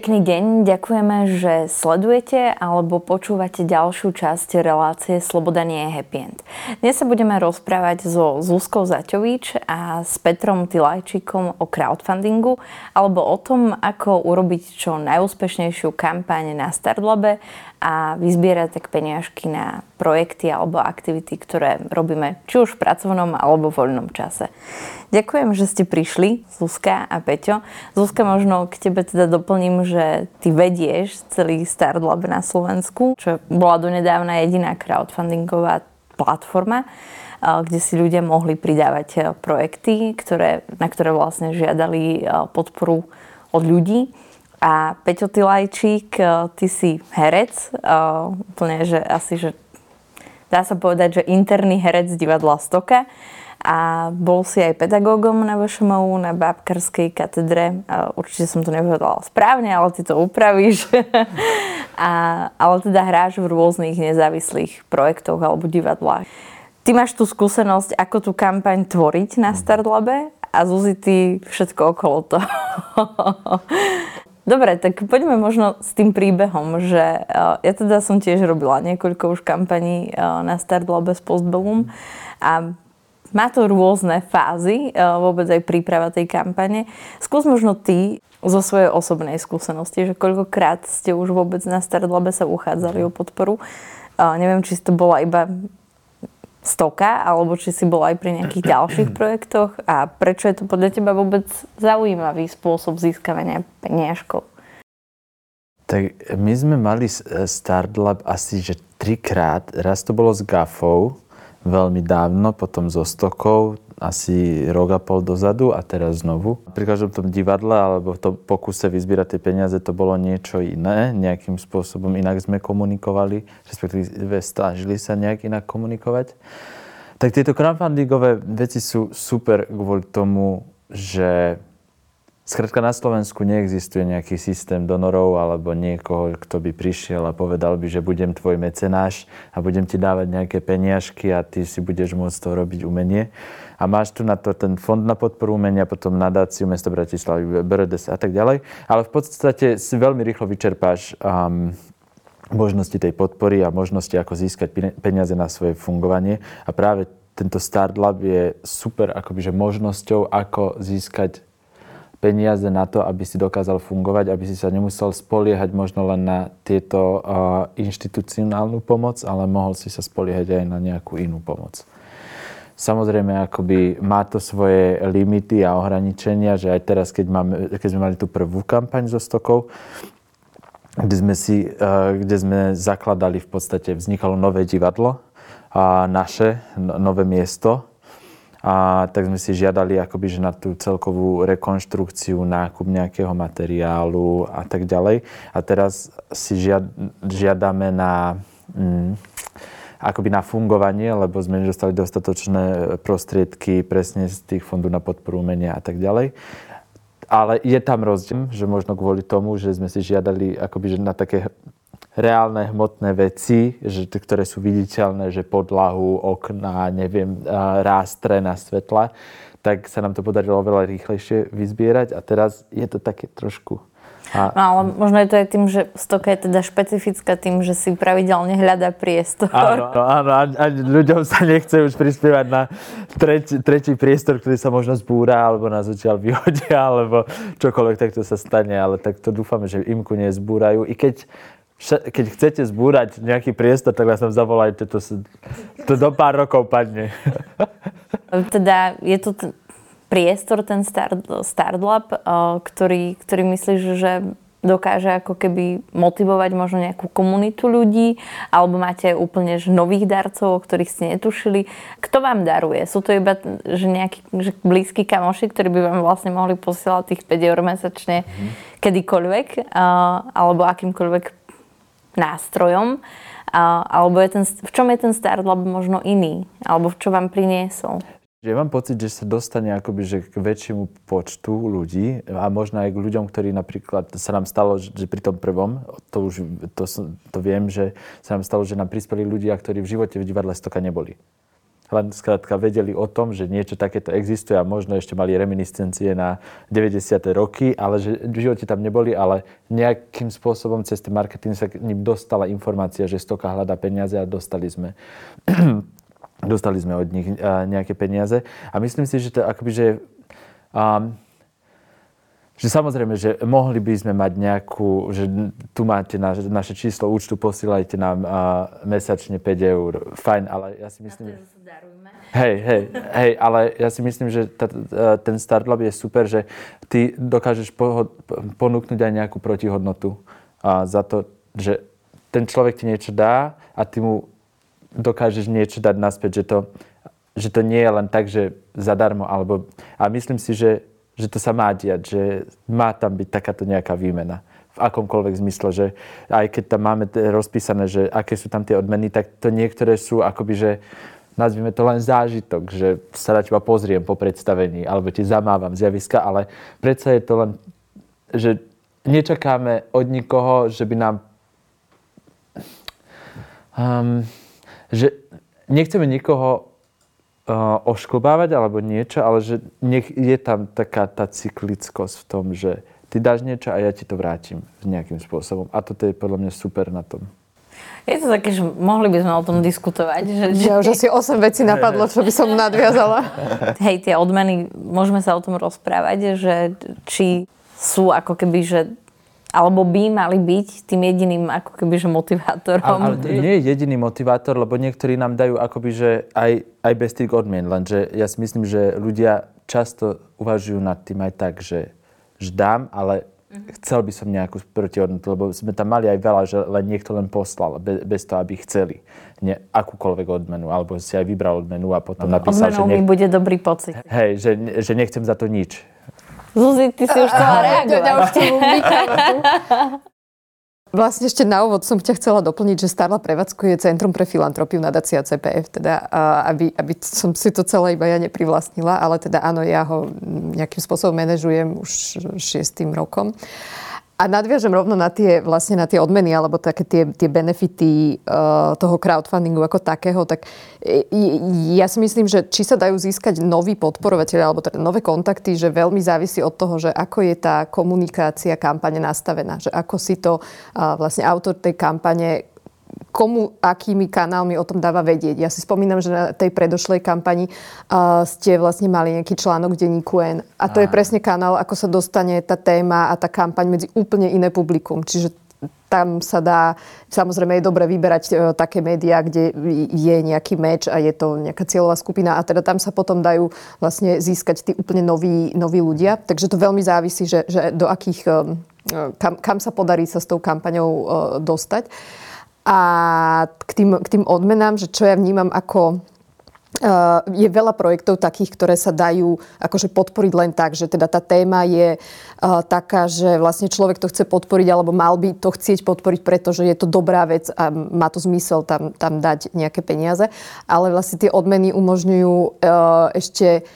Pekný deň, ďakujeme, že sledujete alebo počúvate ďalšiu časť relácie Sloboda nie je happy end. Dnes sa budeme rozprávať so Zuzkou Zaťovič a s Petrom Tilajčíkom o crowdfundingu alebo o tom, ako urobiť čo najúspešnejšiu kampaň na Startlabe a vyzbierať tak peniažky na projekty alebo aktivity, ktoré robíme či už v pracovnom alebo voľnom čase. Ďakujem, že ste prišli, Zuzka a Peťo. Zuzka, možno k tebe teda doplním, že ty vedieš celý Startlab na Slovensku, čo bola donedávna jediná crowdfundingová platforma, kde si ľudia mohli pridávať projekty, ktoré, na ktoré vlastne žiadali podporu od ľudí. A Peťo Tilajčík, eh, ty si herec, eh, úplne, že asi, že dá sa povedať, že interný herec divadla Stoka a bol si aj pedagógom na VŠMU, na Bábkarskej katedre. Určite som to nepovedala správne, ale ty to upravíš. a, ale teda hráš v rôznych nezávislých projektoch alebo divadlách. Ty máš tú skúsenosť, ako tú kampaň tvoriť na Startlabe a Zuzi, ty všetko okolo toho. Dobre, tak poďme možno s tým príbehom, že uh, ja teda som tiež robila niekoľko už kampaní uh, na Startlabe s Postbellum a má to rôzne fázy, uh, vôbec aj príprava tej kampane. Skús možno ty zo svojej osobnej skúsenosti, že koľkokrát ste už vôbec na Startlabe sa uchádzali o podporu. Neviem, či to bola iba stoka, alebo či si bol aj pri nejakých ďalších projektoch a prečo je to podľa teba vôbec zaujímavý spôsob získavania peniažkov? Tak my sme mali Startlab asi že trikrát. Raz to bolo s GAFou, veľmi dávno, potom so Stokou, asi rok a pol dozadu a teraz znovu. Pri každom tom divadle alebo v tom pokuse vyzbierať tie peniaze to bolo niečo iné, nejakým spôsobom inak sme komunikovali, respektíve snažili sa nejak inak komunikovať. Tak tieto crowdfundingové veci sú super kvôli tomu, že Skrátka na Slovensku neexistuje nejaký systém donorov alebo niekoho, kto by prišiel a povedal by, že budem tvoj mecenáš a budem ti dávať nejaké peniažky a ty si budeš môcť to robiť umenie. A máš tu na to ten fond na podporu umenia, potom nadáciu mesta Bratislavy, BRDS a tak ďalej. Ale v podstate si veľmi rýchlo vyčerpáš um, možnosti tej podpory a možnosti, ako získať peniaze na svoje fungovanie. A práve tento Start Lab je super akoby, že možnosťou, ako získať peniaze na to, aby si dokázal fungovať, aby si sa nemusel spoliehať možno len na tieto uh, inštitucionálnu pomoc, ale mohol si sa spoliehať aj na nejakú inú pomoc. Samozrejme, akoby má to svoje limity a ohraničenia, že aj teraz, keď, máme, keď sme mali tú prvú kampaň so Stokou, kde sme, si, kde sme zakladali v podstate, vznikalo nové divadlo, a naše, no, nové miesto, a tak sme si žiadali akoby, že na tú celkovú rekonštrukciu, nákup nejakého materiálu a tak ďalej. A teraz si žiad, žiadame na, mm, akoby na fungovanie, lebo sme nedostali dostatočné prostriedky presne z tých fondov na podporu umenia a tak ďalej. Ale je tam rozdiel, že možno kvôli tomu, že sme si žiadali akoby, že na také reálne hmotné veci, že, ktoré sú viditeľné, že podlahu, okna, neviem, rástre na svetla, tak sa nám to podarilo oveľa rýchlejšie vyzbierať a teraz je to také trošku a... No ale možno je to aj tým, že stoka je teda špecifická tým, že si pravidelne hľadá priestor. Áno, áno a, a ľuďom sa nechce už prispievať na tretí, tretí priestor, ktorý sa možno zbúra, alebo nás odtiaľ vyhodia, alebo čokoľvek takto sa stane, ale tak to dúfame, že imku nezbúrajú. I keď keď chcete zbúrať nejaký priestor, tak nás tam zavolajte, to, to do pár rokov padne. Teda je to t- priestor, ten start, Startlab, ktorý, ktorý myslíš, že dokáže ako keby motivovať možno nejakú komunitu ľudí, alebo máte úplne že nových darcov, o ktorých ste netušili. Kto vám daruje? Sú to iba že nejakí že blízki kamoši, ktorí by vám vlastne mohli posielať tých 5 eur mesačne mm-hmm. kedykoľvek, alebo akýmkoľvek nástrojom, a, alebo je ten, v čom je ten Startlab možno iný, alebo v čo vám priniesol? Ja mám pocit, že sa dostane akoby, že k väčšiemu počtu ľudí a možno aj k ľuďom, ktorí napríklad sa nám stalo, že pri tom prvom, to už to, to viem, že sa nám stalo, že nám prispeli ľudia, ktorí v živote v divadle Stoka neboli. len skrátka vedeli o tom, že niečo takéto existuje a možno ešte mali reminiscencie na 90. roky, ale že v živote tam neboli, ale nejakým spôsobom cez ten marketing sa k ním dostala informácia, že stoka hľadá peniaze a dostali sme dostali sme od nich nejaké peniaze. A myslím si, že to akoby, že um, že samozrejme, že mohli by sme mať nejakú, že tu máte naš, naše číslo účtu, posílajte nám uh, mesačne 5 eur. Fajn, ale ja si myslím... Hej, hej, hej, ale ja si myslím, že ta, ten Startlab je super, že ty dokážeš po, ponúknuť aj nejakú protihodnotu a za to, že ten človek ti niečo dá a ty mu dokážeš niečo dať naspäť, že to, že to nie je len tak, že zadarmo, alebo, a myslím si, že že to sa má diať, že má tam byť takáto nejaká výmena v akomkoľvek zmysle, že aj keď tam máme rozpísané, že aké sú tam tie odmeny, tak to niektoré sú akoby, že nazvime to len zážitok, že sa na teba pozriem po predstavení, alebo ti zamávam zjaviska, ale predsa je to len, že nečakáme od nikoho, že by nám um, že nechceme nikoho uh, ošklbávať alebo niečo, ale že nech je tam taká tá cyklickosť v tom, že ty dáš niečo a ja ti to vrátim nejakým spôsobom. A toto je podľa mňa super na tom. Je to také, že mohli by sme o tom diskutovať. Že, ja už asi 8 vecí napadlo, čo by som nadviazala. Hej, tie odmeny, môžeme sa o tom rozprávať, že či sú ako keby, že alebo by mali byť tým jediným ako keby, že motivátorom. Ale, ale nie je jediný motivátor, lebo niektorí nám dajú akoby, že aj, aj bez tých odmien, lenže ja si myslím, že ľudia často uvažujú nad tým aj tak, že, že dám, ale mm-hmm. chcel by som nejakú protihodnotu, lebo sme tam mali aj veľa, že len niekto len poslal, bez, bez toho, aby chceli ne, akúkoľvek odmenu, alebo si aj vybral odmenu a potom napísal, Odmenou že... Nech... mi bude dobrý pocit. Hej, že, že nechcem za to nič. Zuzi, ty si už chcela reagovať. Vlastne ešte na úvod som ťa chcela doplniť, že Starla prevádzkuje Centrum pre filantropiu nadácia CPF, teda aby, aby som si to celé iba ja neprivlastnila, ale teda áno, ja ho nejakým spôsobom manažujem už šiestým rokom. A nadviažem rovno na tie, vlastne na tie odmeny alebo také tie, tie benefity uh, toho crowdfundingu ako takého, tak ja si myslím, že či sa dajú získať noví podporovateľe alebo teda nové kontakty, že veľmi závisí od toho, že ako je tá komunikácia kampane nastavená, že ako si to uh, vlastne autor tej kampane komu, akými kanálmi o tom dáva vedieť. Ja si spomínam, že na tej predošlej kampani uh, ste vlastne mali nejaký článok v denníku N. A to a. je presne kanál, ako sa dostane tá téma a tá kampaň medzi úplne iné publikum. Čiže tam sa dá, samozrejme je dobre vyberať e, také médiá, kde je nejaký meč a je to nejaká cieľová skupina a teda tam sa potom dajú vlastne získať tí úplne noví, noví ľudia. Takže to veľmi závisí, že, že do akých, e, kam, kam sa podarí sa s tou kampaňou e, dostať. A k tým, k tým odmenám, že čo ja vnímam ako Uh, je veľa projektov takých, ktoré sa dajú akože podporiť len tak, že teda tá téma je uh, taká, že vlastne človek to chce podporiť alebo mal by to chcieť podporiť, pretože je to dobrá vec a má to zmysel tam, tam dať nejaké peniaze. Ale vlastne tie odmeny umožňujú uh, ešte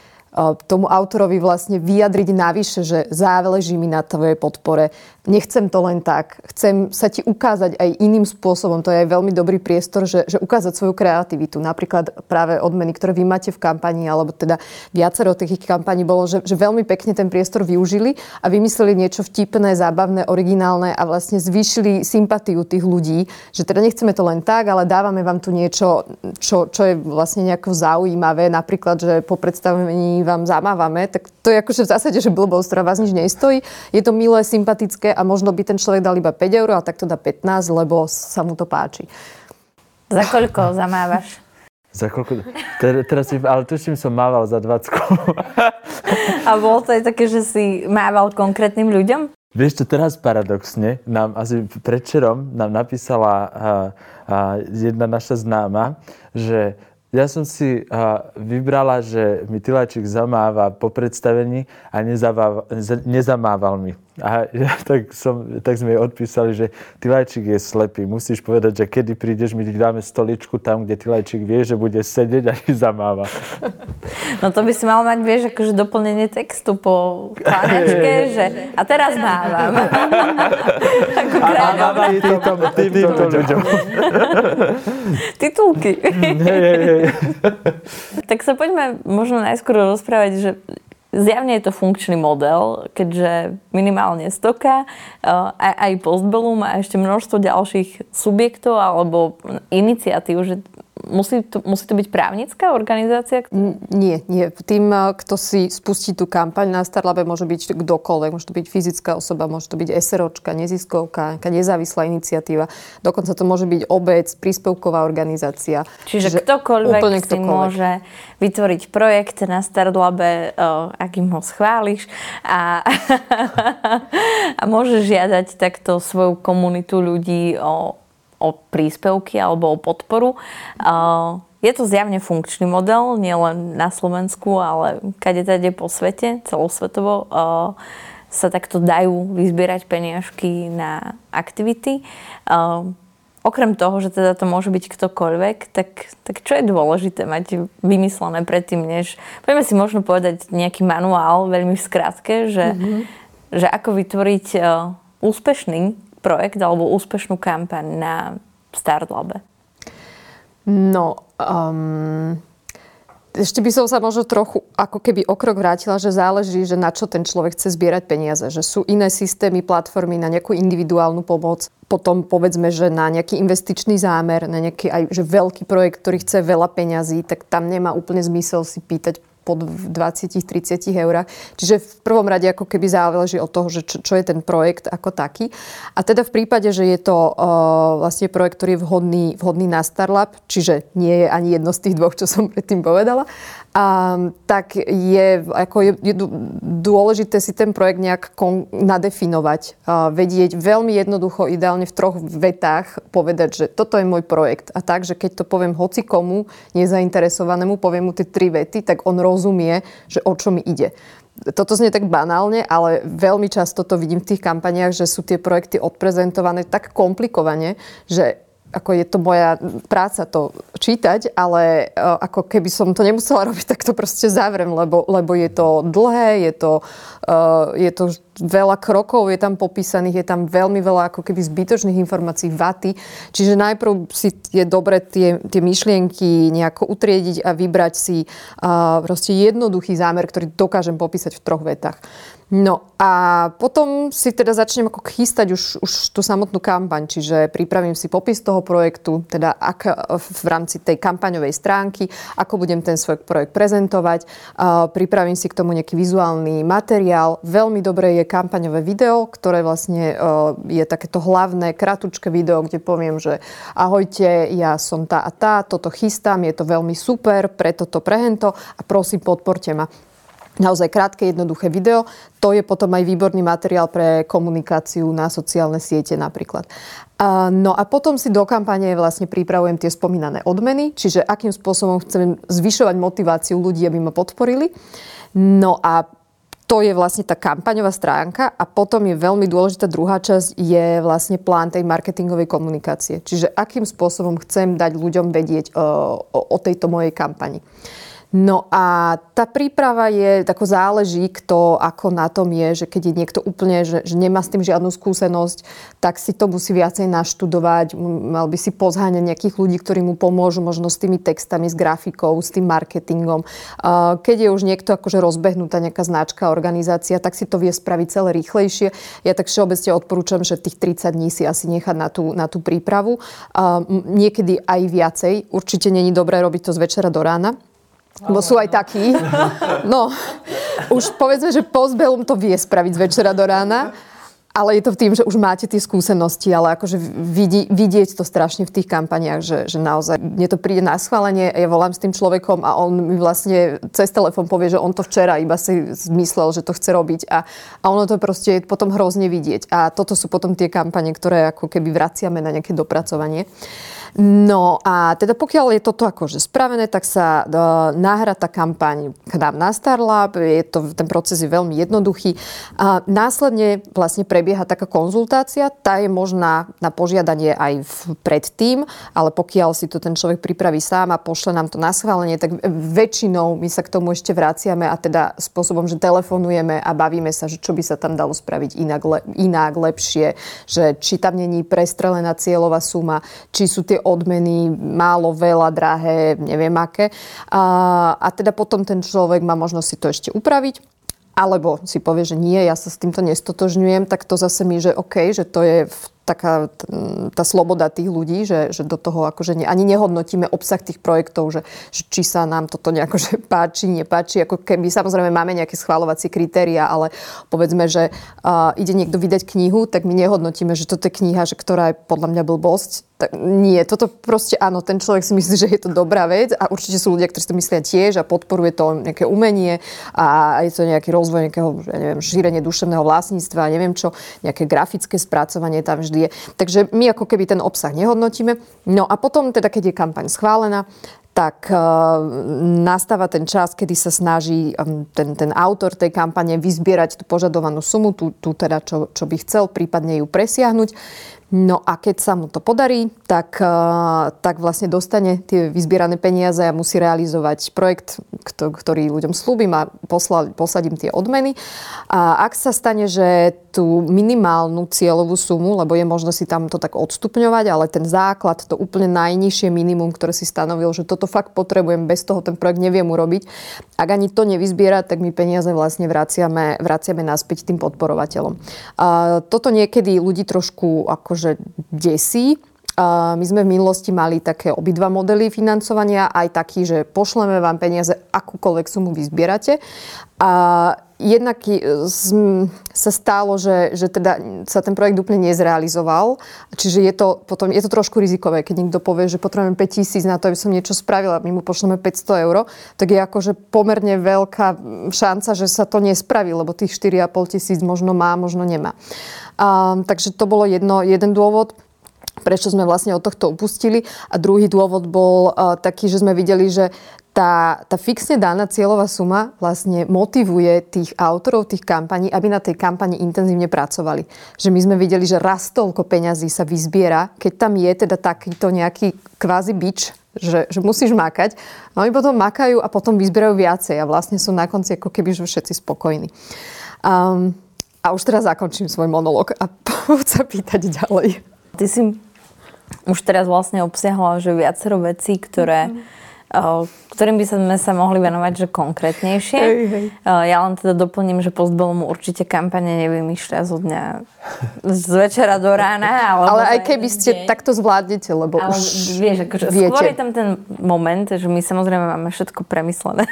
tomu autorovi vlastne vyjadriť navyše, že záleží mi na tvojej podpore, nechcem to len tak. Chcem sa ti ukázať aj iným spôsobom. To je aj veľmi dobrý priestor, že, že ukázať svoju kreativitu. Napríklad práve odmeny, ktoré vy máte v kampani, alebo teda viacero tých kampaní bolo, že, že veľmi pekne ten priestor využili a vymysleli niečo vtipné, zábavné, originálne a vlastne zvýšili sympatiu tých ľudí, že teda nechceme to len tak, ale dávame vám tu niečo, čo, čo je vlastne nejako zaujímavé. Napríklad, že po predstavení vám zamávame, tak to je akože v zásade, že blbosť, ktorá vás nič nestojí. Je to milé, sympatické a možno by ten človek dal iba 5 eur, a tak to dá 15, lebo sa mu to páči. Za koľko zamávaš? Za koľko? Teraz si, ale tuším, som mával za 20. A bolo to aj také, že si mával konkrétnym ľuďom? Vieš čo, teraz paradoxne, nám asi predčerom nám napísala a, a jedna naša známa, že ja som si a, vybrala, že mi Tylačík zamáva po predstavení a nezamával, nezamával mi. A ja, tak, som, tak sme jej odpísali, že Tilajčík je slepý. Musíš povedať, že kedy prídeš, my ti dáme stoličku tam, kde Tilajčík vie, že bude sedieť a ti zamáva. No to by si mal mať, vieš, akože doplnenie textu po kláňačke, že a teraz mávam. Ako a mávam týmto, týmto ľuďom. Titulky. tak sa poďme možno najskôr rozprávať, že Zjavne je to funkčný model, keďže minimálne stoka, eh, aj, Postbellum a ešte množstvo ďalších subjektov alebo iniciatív, že musí to, musí to byť právnická organizácia? Nie, nie. Tým, eh, kto si spustí tú kampaň na Starlabe, môže byť kdokoľvek. Môže to byť fyzická osoba, môže to byť SROčka, neziskovka, nezávislá iniciatíva. Dokonca to môže byť obec, príspevková organizácia. Čiže, Čiže ktokoľvek úplne si ktokoľvek. môže vytvoriť projekt na Startlabe, eh, ak im ho schváliš a, a môže žiadať takto svoju komunitu ľudí o o príspevky alebo o podporu. Je to zjavne funkčný model, nielen na Slovensku, ale kade tade po svete, celosvetovo sa takto dajú vyzbierať peniažky na aktivity. Okrem toho, že teda to môže byť ktokoľvek, tak, tak čo je dôležité mať vymyslené predtým, než... Poďme si možno povedať nejaký manuál, veľmi v skratke, že, mm-hmm. že ako vytvoriť úspešný projekt alebo úspešnú kampaň na Startlabe? No, um, ešte by som sa možno trochu ako keby okrok vrátila, že záleží, že na čo ten človek chce zbierať peniaze. Že sú iné systémy, platformy na nejakú individuálnu pomoc. Potom povedzme, že na nejaký investičný zámer, na nejaký aj že veľký projekt, ktorý chce veľa peňazí, tak tam nemá úplne zmysel si pýtať pod 20-30 eurách. Čiže v prvom rade ako keby záleží od toho, že čo, čo je ten projekt ako taký. A teda v prípade, že je to uh, vlastne projekt, ktorý je vhodný, vhodný na Starlab, čiže nie je ani jedno z tých dvoch, čo som predtým povedala, a, tak je, ako je, je dôležité si ten projekt nejak kon, nadefinovať. A vedieť veľmi jednoducho, ideálne v troch vetách povedať, že toto je môj projekt. A tak, že keď to poviem hoci komu nezainteresovanému, poviem mu tie tri vety, tak on rozumie, že o čo mi ide. Toto znie tak banálne, ale veľmi často to vidím v tých kampaniách, že sú tie projekty odprezentované tak komplikovane, že ako je to moja práca to čítať, ale uh, ako keby som to nemusela robiť, tak to proste zavrem, lebo, lebo je to dlhé, je to, uh, je to veľa krokov, je tam popísaných, je tam veľmi veľa ako keby zbytočných informácií, vaty. Čiže najprv si je dobre tie, tie myšlienky nejako utriediť a vybrať si uh, proste jednoduchý zámer, ktorý dokážem popísať v troch vetách. No a potom si teda začnem ako chystať už, už tú samotnú kampaň, čiže pripravím si popis toho projektu, teda ak, v rámci tej kampaňovej stránky, ako budem ten svoj projekt prezentovať, uh, pripravím si k tomu nejaký vizuálny materiál. Veľmi dobré je kampaňové video, ktoré vlastne uh, je takéto hlavné, kratučké video, kde poviem, že ahojte, ja som tá a tá, toto chystám, je to veľmi super, preto to prehento a prosím podporte ma naozaj krátke, jednoduché video. To je potom aj výborný materiál pre komunikáciu na sociálne siete napríklad. No a potom si do kampane vlastne pripravujem tie spomínané odmeny, čiže akým spôsobom chcem zvyšovať motiváciu ľudí, aby ma podporili. No a to je vlastne tá kampaňová stránka a potom je veľmi dôležitá druhá časť, je vlastne plán tej marketingovej komunikácie. Čiže akým spôsobom chcem dať ľuďom vedieť o, o, o tejto mojej kampani. No a tá príprava je, tako záleží, kto ako na tom je, že keď je niekto úplne, že, že nemá s tým žiadnu skúsenosť, tak si to musí viacej naštudovať, mal by si pozháňať nejakých ľudí, ktorí mu pomôžu možno s tými textami, s grafikou, s tým marketingom. Keď je už niekto akože rozbehnutá nejaká značka, organizácia, tak si to vie spraviť celé rýchlejšie. Ja tak všeobecne odporúčam, že tých 30 dní si asi nechať na tú, na tú prípravu. Niekedy aj viacej. Určite není dobré robiť to z večera do rána lebo sú aj takí. No, už povedzme, že postbellum to vie spraviť z večera do rána, ale je to tým, že už máte tie skúsenosti, ale akože vidí, vidieť to strašne v tých kampaniách, že, že naozaj mne to príde na schválenie, ja volám s tým človekom a on mi vlastne cez telefón povie, že on to včera iba si zmyslel, že to chce robiť a, a ono to proste je potom hrozne vidieť. A toto sú potom tie kampane, ktoré ako keby vraciame na nejaké dopracovanie. No a teda pokiaľ je toto akože spravené, tak sa uh, nahra tá kampaň k nám na Starlab. Je to, ten proces je veľmi jednoduchý. A následne vlastne prebieha taká konzultácia. Tá je možná na požiadanie aj v, predtým, ale pokiaľ si to ten človek pripraví sám a pošle nám to na schválenie, tak väčšinou my sa k tomu ešte vraciame a teda spôsobom, že telefonujeme a bavíme sa, že čo by sa tam dalo spraviť inak, le, inak lepšie, že či tam není prestrelená cieľová suma, či sú tie odmeny málo, veľa, drahé, neviem aké. A, a teda potom ten človek má možnosť si to ešte upraviť alebo si povie, že nie, ja sa s týmto nestotožňujem, tak to zase mi, že OK, že to je v taká tá sloboda tých ľudí, že, že do toho akože ne, ani nehodnotíme obsah tých projektov, že, že či sa nám toto nejako že páči, nepáči. Ako keby samozrejme máme nejaké schváľovacie kritéria, ale povedzme, že uh, ide niekto vydať knihu, tak my nehodnotíme, že toto je kniha, že ktorá je podľa mňa blbosť. Tak nie, toto proste áno, ten človek si myslí, že je to dobrá vec a určite sú ľudia, ktorí si to myslia tiež a podporuje to nejaké umenie a je to nejaký rozvoj nejakého, ja neviem, šírenie duševného vlastníctva, neviem čo, nejaké grafické spracovanie tam vždy vždy je. Takže my ako keby ten obsah nehodnotíme. No a potom teda, keď je kampaň schválená, tak uh, nastáva ten čas, kedy sa snaží ten, ten autor tej kampane vyzbierať tú požadovanú sumu, tú, tú teda, čo, čo by chcel, prípadne ju presiahnuť. No a keď sa mu to podarí, tak, eh, tak vlastne dostane tie vyzbierané peniaze a musí realizovať projekt, ktorý ľuďom slúbim a poslal, posadím tie odmeny. A ak sa stane, že tú minimálnu cieľovú sumu, lebo je možno si tam to tak odstupňovať, ale ten základ, to úplne najnižšie minimum, ktoré si stanovil, že toto fakt potrebujem, bez toho ten projekt neviem urobiť. Ak ani to nevyzbiera, tak my peniaze vlastne vraciame, vraciame naspäť tým podporovateľom. A toto niekedy ľudí trošku akože že desí. My sme v minulosti mali také obidva modely financovania, aj taký, že pošleme vám peniaze, akúkoľvek sumu vyzbierate. A jednak sa stalo, že, že teda sa ten projekt úplne nezrealizoval. Čiže je to, potom, je to trošku rizikové, keď niekto povie, že potrebujem 5 tisíc na to, aby som niečo spravila, my mu pošleme 500 eur, tak je akože pomerne veľká šanca, že sa to nespraví, lebo tých 4,5 tisíc možno má, možno nemá. A, takže to bolo jedno, jeden dôvod prečo sme vlastne od tohto upustili. A druhý dôvod bol uh, taký, že sme videli, že tá, tá fixne daná cieľová suma vlastne motivuje tých autorov tých kampaní, aby na tej kampani intenzívne pracovali. Že my sme videli, že raz toľko peňazí sa vyzbiera, keď tam je teda takýto nejaký kvázi bič, že, že musíš makať. No oni potom makajú a potom vyzbierajú viacej a vlastne sú na konci ako keby všetci spokojní. Um, a už teraz zakončím svoj monolog a poď sa pýtať ďalej. Ty si už teraz vlastne obsiahla že viacero vecí, ktoré mm-hmm ktorým by sme sa mohli venovať, že konkrétnejšie. Hej, hej. Ja len teda doplním, že Postbelomu určite kampane nevymýšľa zo dňa z večera do rána. Ale aj keby ste deň. takto zvládnete, lebo ale už vieš, akože viete. Skôr je tam ten moment, že my samozrejme máme všetko premyslené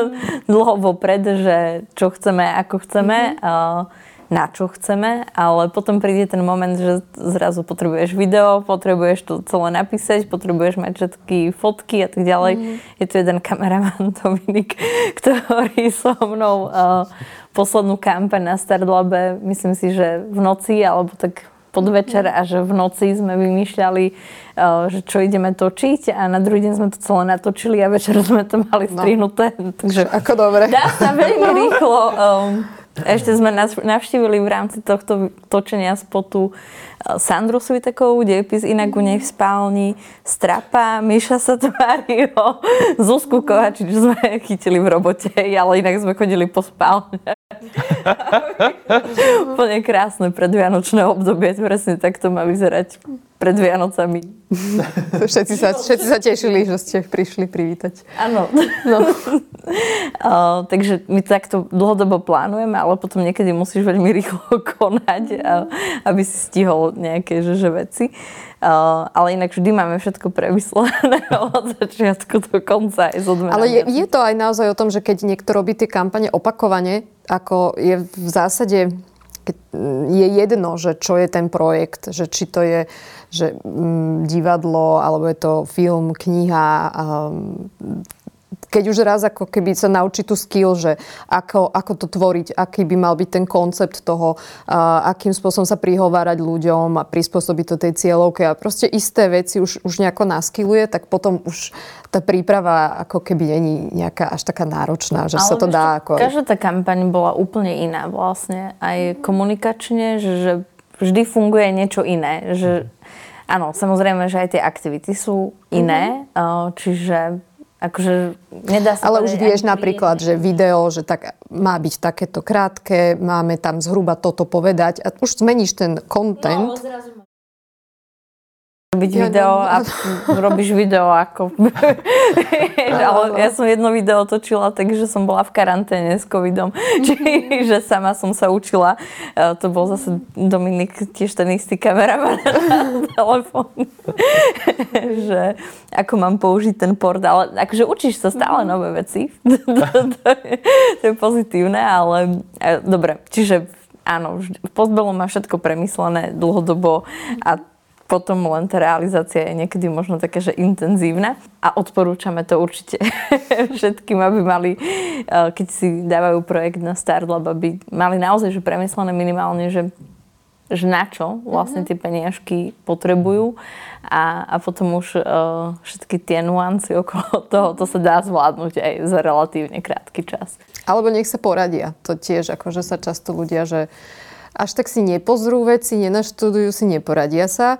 dlho vopred, že čo chceme, ako chceme. Mm-hmm na čo chceme, ale potom príde ten moment, že zrazu potrebuješ video, potrebuješ to celé napísať, potrebuješ mať všetky fotky a tak ďalej. Mm. Je tu jeden kameraman Dominik, ktorý so mnou uh, poslednú kampaň na Startlabe, myslím si, že v noci alebo tak podvečer a že v noci sme vymýšľali, uh, že čo ideme točiť a na druhý deň sme to celé natočili a večer sme to mali strihnuté. No. Takže Ako dobre. Dá sa veľmi rýchlo um, ešte sme navštívili v rámci tohto točenia spotu Sandru Svitekovú, dejepis inak u nej v spálni, Strapa, Miša sa tvárilo, Zuzku Kovačič sme chytili v robote, ale inak sme chodili po spálni. Úplne krásne predvianočné obdobie, presne tak to má vyzerať pred Vianocami. všetci, sa, všetci sa tešili, že ste prišli privítať. Áno. No. takže my takto dlhodobo plánujeme, ale potom niekedy musíš veľmi rýchlo konať, uh, aby si stihol nejaké že, že veci. Uh, ale inak vždy máme všetko premyslené od začiatku do konca aj z Ale je, je to aj naozaj o tom, že keď niekto robí tie kampane opakovane, ako je v zásade je jedno, že čo je ten projekt, že či to je že, mm, divadlo, alebo je to film, kniha, keď už raz ako keby sa naučí tú skill, že ako, ako to tvoriť, aký by mal byť ten koncept toho, a akým spôsobom sa prihovárať ľuďom a prispôsobiť to tej cieľovke. A proste isté veci už, už nejako naskiluje, tak potom už tá príprava ako keby není nejaká až taká náročná, že Ale sa to dá ako... Každá tá kampaň bola úplne iná vlastne, aj komunikačne, že, že vždy funguje niečo iné, že áno, samozrejme, že aj tie aktivity sú iné, mm-hmm. čiže akože nedá sa Ale už vieš napríklad, že video, že tak má byť takéto krátke, máme tam zhruba toto povedať a už zmeníš ten content. No, robiť ja video a robíš video ako... Ale ja som jedno video točila, takže som bola v karanténe s covidom. Čiže sama som sa učila. E, to bol zase Dominik, tiež ten istý kameraman na telefón. že ako mám použiť ten port. Ale akože učíš sa stále mhm. nové veci. to, je, to je pozitívne, ale e, dobre. Čiže áno, v Postbelu má všetko premyslené dlhodobo a potom len tá realizácia je niekedy možno také, že intenzívna a odporúčame to určite všetkým, aby mali, eh, keď si dávajú projekt na Startlab, aby mali naozaj že premyslené minimálne, že že na čo vlastne mhm. tie peniažky potrebujú a, a potom už uh, všetky tie nuancy okolo toho, to sa dá zvládnuť aj za relatívne krátky čas. Alebo nech sa poradia. To tiež, akože sa často ľudia, že až tak si nepozrú veci, nenaštudujú si, neporadia sa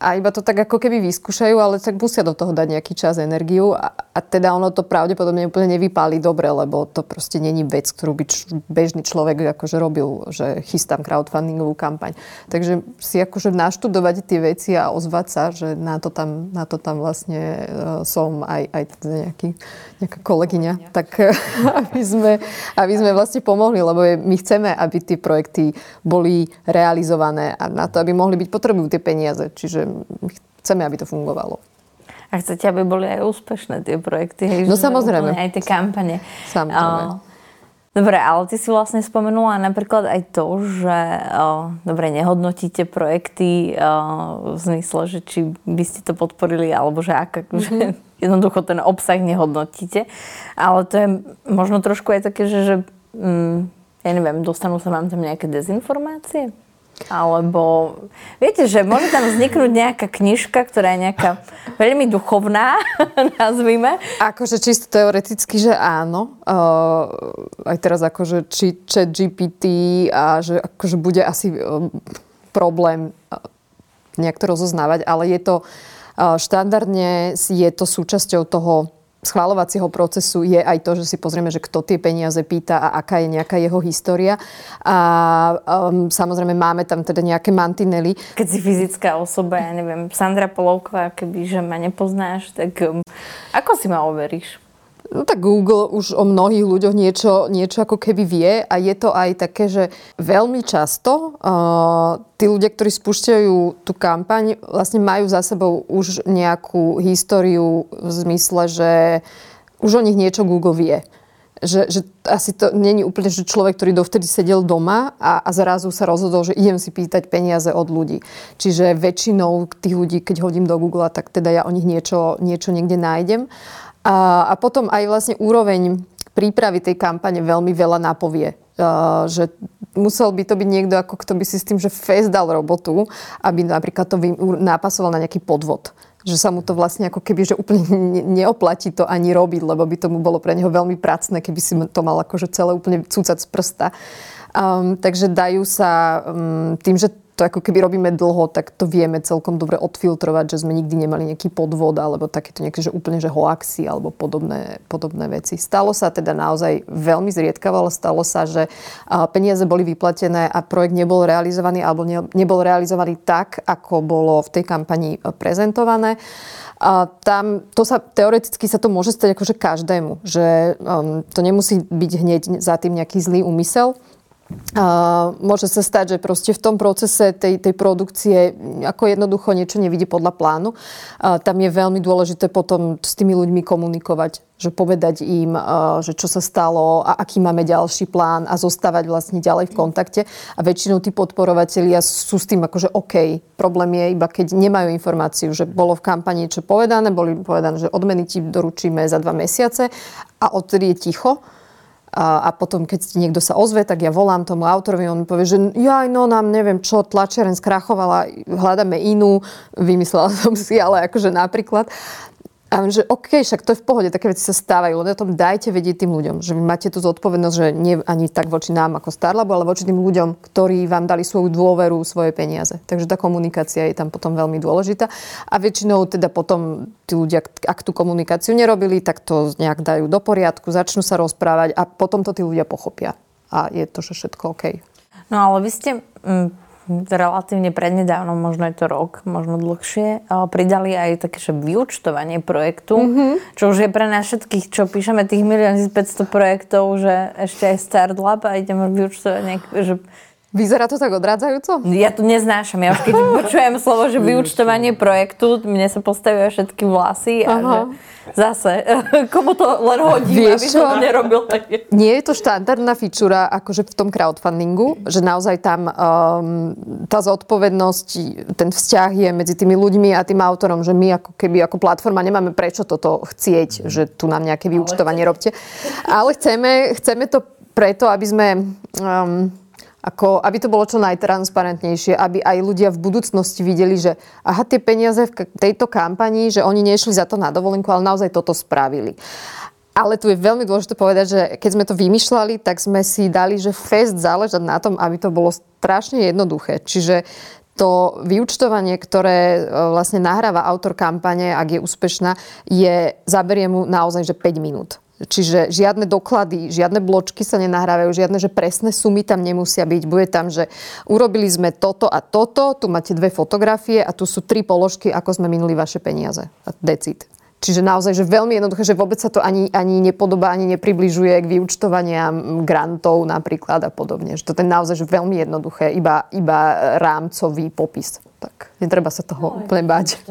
a iba to tak ako keby vyskúšajú, ale tak musia do toho dať nejaký čas, energiu a, a teda ono to pravdepodobne úplne nevypáli dobre, lebo to proste není vec, ktorú by č- bežný človek akože robil, že chystám crowdfundingovú kampaň. Takže si akože naštudovať tie veci a ozvať sa, že na to tam, na to tam vlastne uh, som aj, aj teda nejaký, nejaká kolegyňa, tak aby sme, aby sme vlastne pomohli, lebo my chceme, aby tie projekty boli realizované a na to, aby mohli byť, potrebujú tie peniaze. Čiže chceme, aby to fungovalo. A chcete, aby boli aj úspešné tie projekty? Hej, no samozrejme. Aj tie kampane. Samozrejme. Uh, Dobre, ale ty si vlastne spomenula napríklad aj to, že uh, dobre, nehodnotíte projekty uh, v zmysle, že či by ste to podporili, alebo že, ak, mm-hmm. že jednoducho ten obsah nehodnotíte. Ale to je možno trošku aj také, že, že um, ja neviem, dostanú sa vám tam nejaké dezinformácie? Alebo, viete, že môže tam vzniknúť nejaká knižka, ktorá je nejaká veľmi duchovná, nazvime. Akože čisto teoreticky, že áno. Uh, aj teraz akože či chat GPT a že akože bude asi uh, problém uh, nejak to rozoznávať, ale je to uh, štandardne je to súčasťou toho schváľovacieho procesu je aj to, že si pozrieme, že kto tie peniaze pýta a aká je nejaká jeho história. A um, samozrejme máme tam teda nejaké mantinely. Keď si fyzická osoba, ja neviem, Sandra Polovková, keby že ma nepoznáš, tak um, ako si ma overíš? No tak Google už o mnohých ľuďoch niečo, niečo ako keby vie a je to aj také, že veľmi často uh, tí ľudia, ktorí spúšťajú tú kampaň, vlastne majú za sebou už nejakú históriu v zmysle, že už o nich niečo Google vie. Že, že asi to není úplne, že človek, ktorý dovtedy sedel doma a, a zrazu sa rozhodol, že idem si pýtať peniaze od ľudí. Čiže väčšinou tých ľudí, keď hodím do Google, tak teda ja o nich niečo, niečo niekde nájdem. A, a potom aj vlastne úroveň prípravy tej kampane veľmi veľa napovie. Uh, že musel by to byť niekto, ako kto by si s tým, že fest dal robotu, aby napríklad to nápasoval na nejaký podvod že sa mu to vlastne ako keby, že úplne neoplatí to ani robiť, lebo by tomu bolo pre neho veľmi pracné, keby si to mal akože celé úplne cúcať z prsta. Um, takže dajú sa um, tým, že to ako keby robíme dlho, tak to vieme celkom dobre odfiltrovať, že sme nikdy nemali nejaký podvod alebo takéto nejaké, že úplne že hoaxy alebo podobné, podobné veci. Stalo sa teda naozaj veľmi zriedkavo, ale stalo sa, že peniaze boli vyplatené a projekt nebol realizovaný alebo nebol realizovaný tak, ako bolo v tej kampani prezentované. A tam, to sa, teoreticky sa to môže stať akože každému, že um, to nemusí byť hneď za tým nejaký zlý úmysel, Uh, môže sa stať, že proste v tom procese tej, tej produkcie ako jednoducho niečo nevidí podľa plánu. Uh, tam je veľmi dôležité potom s tými ľuďmi komunikovať, že povedať im, že čo sa stalo a aký máme ďalší plán a zostávať vlastne ďalej v kontakte. A väčšinou tí podporovatelia sú s tým akože OK. Problém je iba, keď nemajú informáciu, že bolo v kampani niečo povedané, boli povedané, že odmeny ti doručíme za dva mesiace a odtedy je ticho a, a potom, keď niekto sa ozve, tak ja volám tomu autorovi, on mi povie, že ja no nám neviem čo, tlačiareň skrachovala, hľadáme inú, vymyslela som si, ale akože napríklad. A že OK, však to je v pohode, také veci sa stávajú, len o tom dajte vedieť tým ľuďom, že vy máte tú zodpovednosť, že nie ani tak voči nám ako Starlabu, ale voči tým ľuďom, ktorí vám dali svoju dôveru, svoje peniaze. Takže tá komunikácia je tam potom veľmi dôležitá. A väčšinou teda potom tí ľudia, ak tú komunikáciu nerobili, tak to nejak dajú do poriadku, začnú sa rozprávať a potom to tí ľudia pochopia. A je to, že všetko OK. No ale vy ste mm, relatívne prednedávno, možno je to rok, možno dlhšie, pridali aj také, že vyučtovanie projektu, mm-hmm. čo už je pre nás všetkých, čo píšeme tých 1 500 projektov, že ešte aj Startlab a ideme vyučtovať nejak, že Vyzerá to tak odrádzajúco? Ja to neznášam. Ja už keď počujem slovo, že vyučtovanie projektu, mne sa postavia všetky vlasy a že zase, komu to len hodí, Vieš aby čo? to nerobil. Nie je to štandardná fičúra akože v tom crowdfundingu, že naozaj tam um, tá zodpovednosť, ten vzťah je medzi tými ľuďmi a tým autorom, že my ako keby ako platforma nemáme prečo toto chcieť, že tu nám nejaké vyučtovanie robte. Ale chceme, chceme to preto, aby sme um, ako, aby to bolo čo najtransparentnejšie, aby aj ľudia v budúcnosti videli, že aha, tie peniaze v tejto kampanii, že oni nešli za to na dovolenku, ale naozaj toto spravili. Ale tu je veľmi dôležité povedať, že keď sme to vymýšľali, tak sme si dali, že fest záležať na tom, aby to bolo strašne jednoduché. Čiže to vyučtovanie, ktoré e, vlastne nahráva autor kampane, ak je úspešná, je, zaberie mu naozaj že 5 minút. Čiže žiadne doklady, žiadne bločky sa nenahrávajú, žiadne, že presné sumy tam nemusia byť. Bude tam, že urobili sme toto a toto, tu máte dve fotografie a tu sú tri položky, ako sme minuli vaše peniaze. Decid. Čiže naozaj, že veľmi jednoduché, že vôbec sa to ani, ani nepodobá, ani nepribližuje k vyučtovaniam grantov napríklad a podobne. Že to je naozaj že veľmi jednoduché, iba, iba rámcový popis. Tak netreba sa toho úplne báť.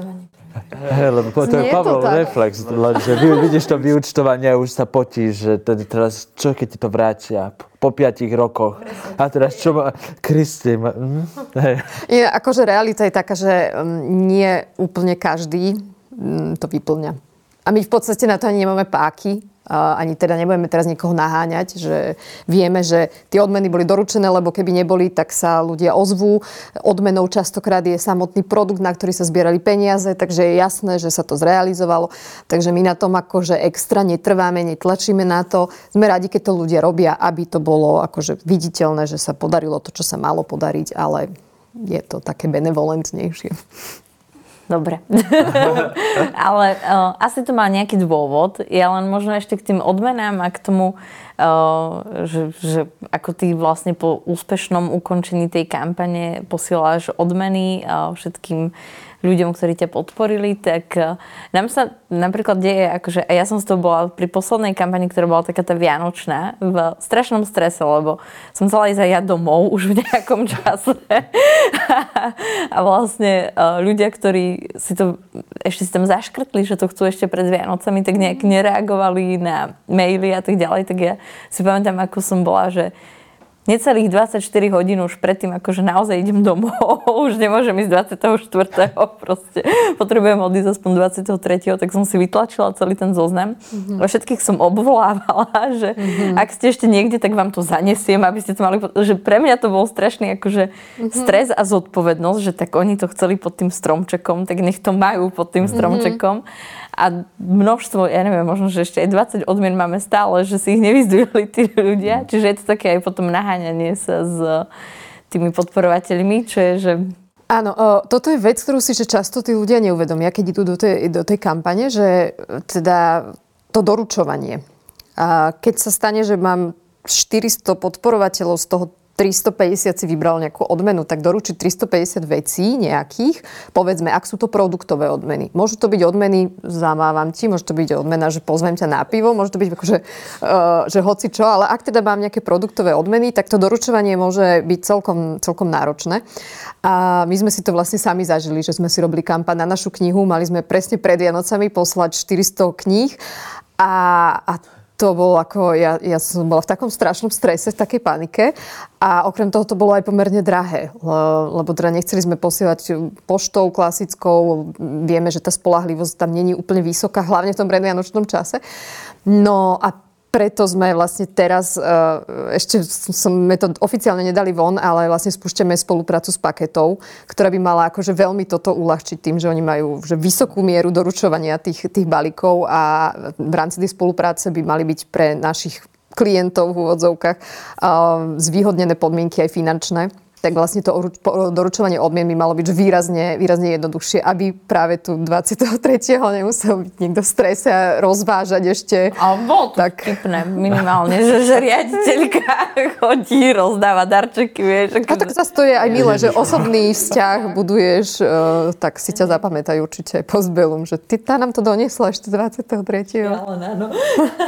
Lebo to je Pavlov reflex, že vy, vidíš to vyučtovanie už sa potíš, že tedy teraz, čo keď ti to vrátia po piatich rokoch? A teraz čo má... Kristi, ma, hm? hey. je, akože realita je taká, že um, nie úplne každý um, to vyplňa. A my v podstate na to ani nemáme páky, ani teda nebudeme teraz nikoho naháňať, že vieme, že tie odmeny boli doručené, lebo keby neboli, tak sa ľudia ozvú. Odmenou častokrát je samotný produkt, na ktorý sa zbierali peniaze, takže je jasné, že sa to zrealizovalo. Takže my na tom akože extra netrváme, netlačíme na to. Sme radi, keď to ľudia robia, aby to bolo akože viditeľné, že sa podarilo to, čo sa malo podariť, ale je to také benevolentnejšie. Dobre. Ale uh, asi to má nejaký dôvod. Ja len možno ešte k tým odmenám a k tomu, uh, že, že ako ty vlastne po úspešnom ukončení tej kampane posieláš odmeny uh, všetkým ľuďom, ktorí ťa podporili, tak eh, nám sa napríklad deje, akože ja som z toho bola pri poslednej kampani, ktorá bola taká tá vianočná, v strašnom strese, lebo som chcela ísť aj ja domov už v nejakom čase. a vlastne eh, ľudia, ktorí si to ešte si tam zaškrtli, že to chcú ešte pred Vianocami, tak nejak nereagovali na maily a tak ďalej, tak ja si pamätám, ako som bola, že necelých 24 hodín už predtým, akože naozaj idem domov, už nemôžem ísť 24. proste potrebujem odísť aspoň 23. tak som si vytlačila celý ten zoznam. Mm-hmm. Všetkých som obvolávala, že mm-hmm. ak ste ešte niekde, tak vám to zanesiem, aby ste to mali, že pre mňa to bol strašný akože mm-hmm. stres a zodpovednosť, že tak oni to chceli pod tým stromčekom, tak nech to majú pod tým mhm. stromčekom. Mm-hmm a množstvo, ja neviem, možno, že ešte aj 20 odmien máme stále, že si ich nevyzdvihli tí ľudia. Mm. Čiže je to také aj potom naháňanie sa s tými podporovateľmi, čo je, že Áno, o, toto je vec, ktorú si že často tí ľudia neuvedomia, keď idú do tej, do tej kampane, že teda to doručovanie. A keď sa stane, že mám 400 podporovateľov, z toho 350 si vybral nejakú odmenu, tak doručiť 350 vecí nejakých, povedzme, ak sú to produktové odmeny. Môžu to byť odmeny, zamávam ti, môže to byť odmena, že pozvem ťa na pivo, môže to byť akože, uh, že hoci čo, ale ak teda mám nejaké produktové odmeny, tak to doručovanie môže byť celkom, celkom náročné. A my sme si to vlastne sami zažili, že sme si robili kampaň na našu knihu, mali sme presne pred Vianocami poslať 400 kníh a, a to bolo ako, ja, ja som bola v takom strašnom strese, v takej panike a okrem toho to bolo aj pomerne drahé, lebo teda nechceli sme posielať poštou klasickou, vieme, že tá spolahlivosť tam není úplne vysoká, hlavne v tom predvianočnom čase. No a preto sme vlastne teraz, e, ešte sme to oficiálne nedali von, ale vlastne spúšťame spoluprácu s paketou, ktorá by mala akože veľmi toto uľahčiť tým, že oni majú že vysokú mieru doručovania tých, tých balíkov a v rámci tej spolupráce by mali byť pre našich klientov v úvodzovkách e, zvýhodnené podmienky aj finančné tak vlastne to doručovanie odmien by malo byť výrazne, výrazne jednoduchšie, aby práve tu 23. nemusel byť niekto v strese a rozvážať ešte. A bolo to tak... vtipné, minimálne, že, že riaditeľka chodí, rozdáva darčeky, vieš. A tak zase to je aj milé, že osobný vzťah buduješ, uh, tak si ťa zapamätaj určite postbelum, že ty tá nám to doniesla ešte 23. Ja, ale áno.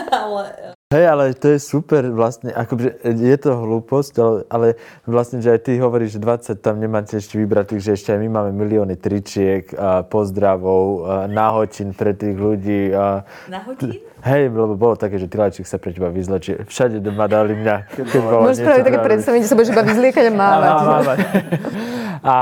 ale Hej, ale to je super vlastne, akože je to hlúposť, ale, ale vlastne, že aj ty hovoríš, že 20 tam nemáte ešte vybratých, že ešte aj my máme milióny tričiek, a pozdravov, a náhočín pre tých ľudí. A, náhočín? Hej, lebo bolo také, že tyláčik sa pre teba vyzlečie. Všade ma dali mňa. Môžeš spraviť také predstavenie, že sa budeš iba vyzliekať a mávať. A, mávať. a,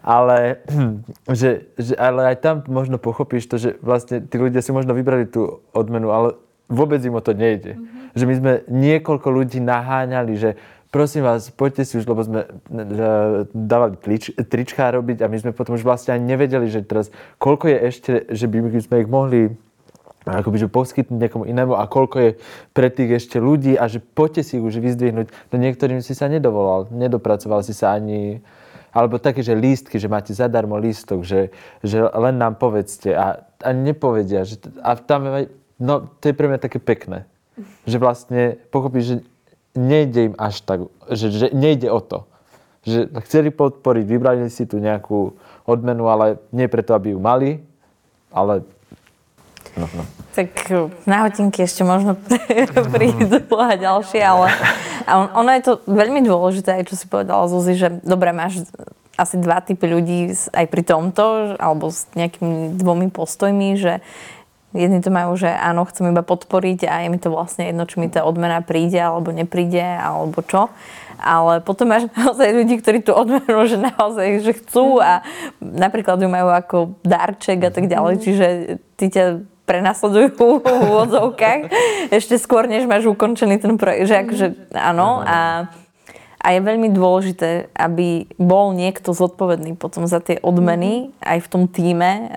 ale, že, že, ale aj tam možno pochopíš to, že vlastne tí ľudia si možno vybrali tú odmenu, ale vôbec im o to nejde. Mm-hmm. Že my sme niekoľko ľudí naháňali, že prosím vás, poďte si už, lebo sme dávali trič, tričká robiť a my sme potom už vlastne ani nevedeli, že teraz koľko je ešte, že by sme ich mohli akoby, že poskytnúť niekomu inému a koľko je pre tých ešte ľudí a že poďte si už vyzdvihnúť. No niektorým si sa nedovolal, nedopracoval si sa ani, alebo také, že lístky, že máte zadarmo lístok, že, že len nám povedzte a, a nepovedia. Že, a tam No, to je pre mňa také pekné. Že vlastne pochopíš, že nejde im až tak, že, že nejde o to. Že chceli podporiť, vybrali si tu nejakú odmenu, ale nie preto, aby ju mali, ale No, no. Tak na hodinky ešte možno prídu a ďalšie, ale a ono je to veľmi dôležité, aj čo si povedala Zuzi, že dobre, máš asi dva typy ľudí aj pri tomto, alebo s nejakými dvomi postojmi, že Jedni to majú, že áno, chcem iba podporiť a je mi to vlastne jedno, či mi tá odmena príde alebo nepríde, alebo čo. Ale potom máš naozaj ľudí, ktorí tú odmenu, že naozaj že chcú a napríklad ju majú ako darček a tak ďalej. Čiže ty ťa prenasledujú v úvodzovkách ešte skôr, než máš ukončený ten projekt. Že akože, áno. A, a je veľmi dôležité, aby bol niekto zodpovedný potom za tie odmeny aj v tom týme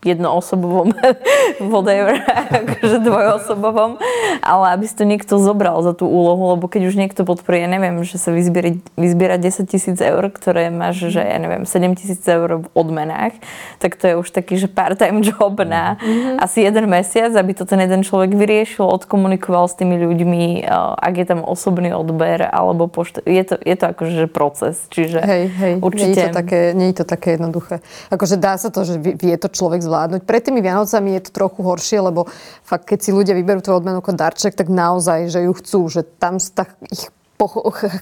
jednoosobovom, whatever, akože dvojosobovom, ale aby si to niekto zobral za tú úlohu, lebo keď už niekto podporuje, neviem, že sa vyzbiera, vyzbiera 10 tisíc eur, ktoré máš, že ja neviem, 7 tisíc eur v odmenách, tak to je už taký, že part-time job na mm-hmm. asi jeden mesiac, aby to ten jeden človek vyriešil, odkomunikoval s tými ľuďmi, ak je tam osobný odber, alebo pošt... je, to, je to akože proces, čiže hej, hej, určite... Nie je, to také, nie je to také jednoduché. Akože dá sa to, že vie to človek zvládnuť. Pred tými Vianocami je to trochu horšie, lebo fakt, keď si ľudia vyberú tú odmenu ako darček, tak naozaj, že ju chcú, že tam tak ich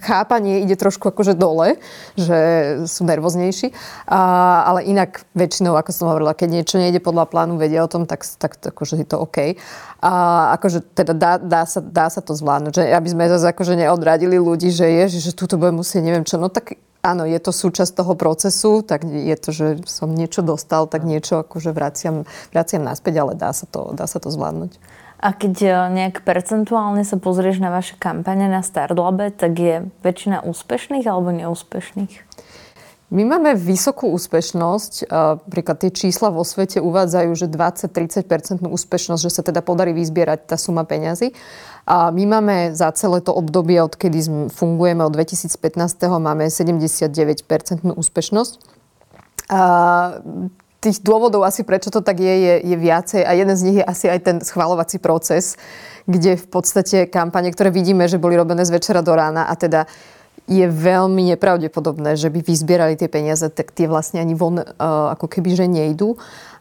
chápanie ide trošku akože dole, že sú nervóznejší. A, ale inak väčšinou, ako som hovorila, keď niečo nejde podľa plánu, vedia o tom, tak, tak akože je to OK. A akože teda dá, dá, sa, dá sa to zvládnuť, že aby sme zase akože neodradili ľudí, že je, že túto budem musieť neviem čo, no tak áno, je to súčasť toho procesu, tak je to, že som niečo dostal, tak niečo akože vraciam, vraciam naspäť, ale dá sa to, dá sa to zvládnuť. A keď e, nejak percentuálne sa pozrieš na vaše kampane na Startlabe, tak je väčšina úspešných alebo neúspešných? My máme vysokú úspešnosť. Príklad tie čísla vo svete uvádzajú, že 20-30% úspešnosť, že sa teda podarí vyzbierať tá suma peňazí. A my máme za celé to obdobie, odkedy fungujeme od 2015. máme 79% úspešnosť. A tých dôvodov asi, prečo to tak je, je, je viacej a jeden z nich je asi aj ten schvalovací proces, kde v podstate kampane, ktoré vidíme, že boli robené z večera do rána a teda je veľmi nepravdepodobné, že by vyzbierali tie peniaze, tak tie vlastne ani von uh, ako keby, že nejdú.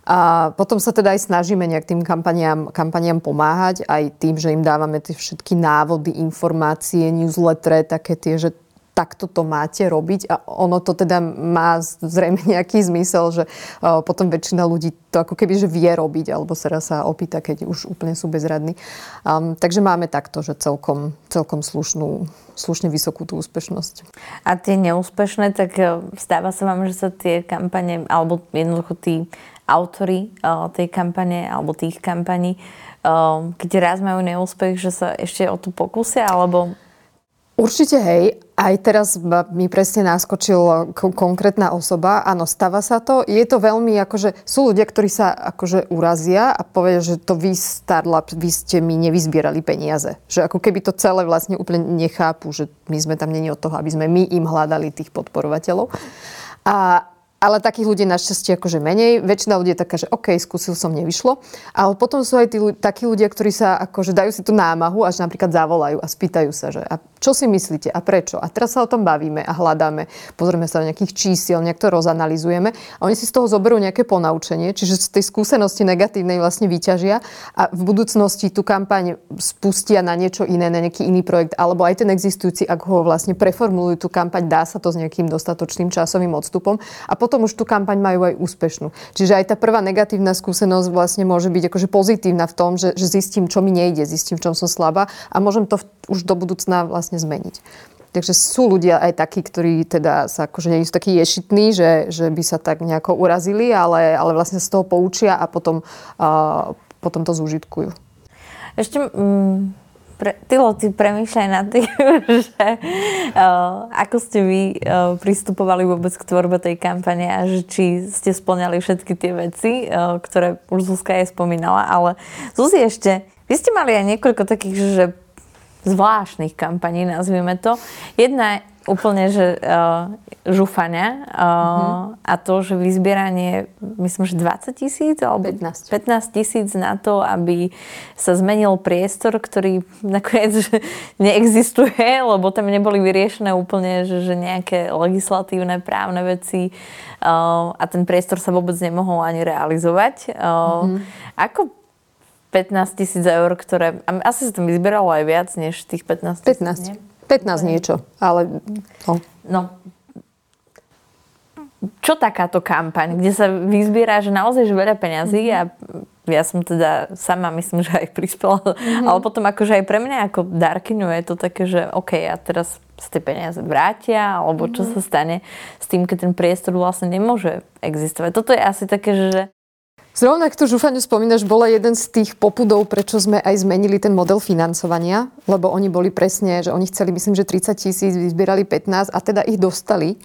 A potom sa teda aj snažíme nejak tým kampaniám, kampaniám pomáhať, aj tým, že im dávame tie všetky návody, informácie, newsletter, také tie, že takto to máte robiť a ono to teda má zrejme nejaký zmysel, že potom väčšina ľudí to ako keby že vie robiť alebo sa raz sa opýta, keď už úplne sú bezradní. Um, takže máme takto, že celkom, celkom slušnú, slušne vysokú tú úspešnosť. A tie neúspešné, tak e, stáva sa vám, že sa tie kampane, alebo jednoducho tí autory uh, tej kampane alebo tých kampaní, uh, keď raz majú neúspech, že sa ešte o to pokúsia, alebo Určite hej. Aj teraz mi presne naskočil konkrétna osoba. Áno, stáva sa to. Je to veľmi, akože sú ľudia, ktorí sa akože urazia a povedia, že to vy Starlab, vy ste mi nevyzbierali peniaze. Že ako keby to celé vlastne úplne nechápu, že my sme tam není od toho, aby sme my im hľadali tých podporovateľov. A, ale takých ľudí našťastie akože menej. Väčšina ľudí je taká, že OK, skúsil som, nevyšlo. Ale potom sú aj tí, takí ľudia, ktorí sa akože dajú si tú námahu, až napríklad zavolajú a spýtajú sa, že a čo si myslíte a prečo? A teraz sa o tom bavíme a hľadáme, pozrieme sa na nejakých čísiel, nejak to rozanalizujeme a oni si z toho zoberú nejaké ponaučenie, čiže z tej skúsenosti negatívnej vlastne vyťažia a v budúcnosti tú kampaň spustia na niečo iné, na nejaký iný projekt, alebo aj ten existujúci, ak ho vlastne preformulujú tú kampaň, dá sa to s nejakým dostatočným časovým odstupom a potom už tú kampaň majú aj úspešnú. Čiže aj tá prvá negatívna skúsenosť vlastne môže byť akože pozitívna v tom, že, že zistím, čo mi nejde, zistím, v čom som slabá a môžem to už do budúcna vlastne zmeniť. Takže sú ľudia aj takí, ktorí teda sa akože nie sú takí ješitní, že, že by sa tak nejako urazili, ale, ale vlastne z toho poučia a potom, uh, potom to zúžitkujú. Ešte um, pre, Tylo, ty premýšľaj nad tým, že uh, ako ste vy uh, pristupovali vôbec k tvorbe tej kampane a že či ste splňali všetky tie veci, uh, ktoré už Zuzka aj spomínala, ale Zuzi ešte, vy ste mali aj niekoľko takých, že zvláštnych kampaní, nazvime to. Jedna je úplne, že uh, žufania uh, mm-hmm. a to, že vyzbieranie, myslím, že 20 tisíc alebo 15. 15 tisíc na to, aby sa zmenil priestor, ktorý nakoniec že neexistuje, lebo tam neboli vyriešené úplne, že, že nejaké legislatívne právne veci uh, a ten priestor sa vôbec nemohol ani realizovať. Uh, mm-hmm. Ako 15 tisíc eur, ktoré... Asi sa tam vyzberalo aj viac než tých 15 tisíc, 15. 15 niečo, ale... No. no. Čo takáto kampaň, kde sa vyzbiera, že naozaj že veľa peňazí mm-hmm. a ja som teda sama myslím, že aj prispela, mm-hmm. ale potom akože aj pre mňa ako darkyňu je to také, že OK, a teraz sa tie peniaze vrátia, alebo čo mm-hmm. sa stane s tým, keď ten priestor vlastne nemôže existovať. Toto je asi také, že Zrovna, ak tu Žufaniu spomínaš, bola jeden z tých popudov, prečo sme aj zmenili ten model financovania, lebo oni boli presne, že oni chceli, myslím, že 30 tisíc, vyzbierali 15 a teda ich dostali.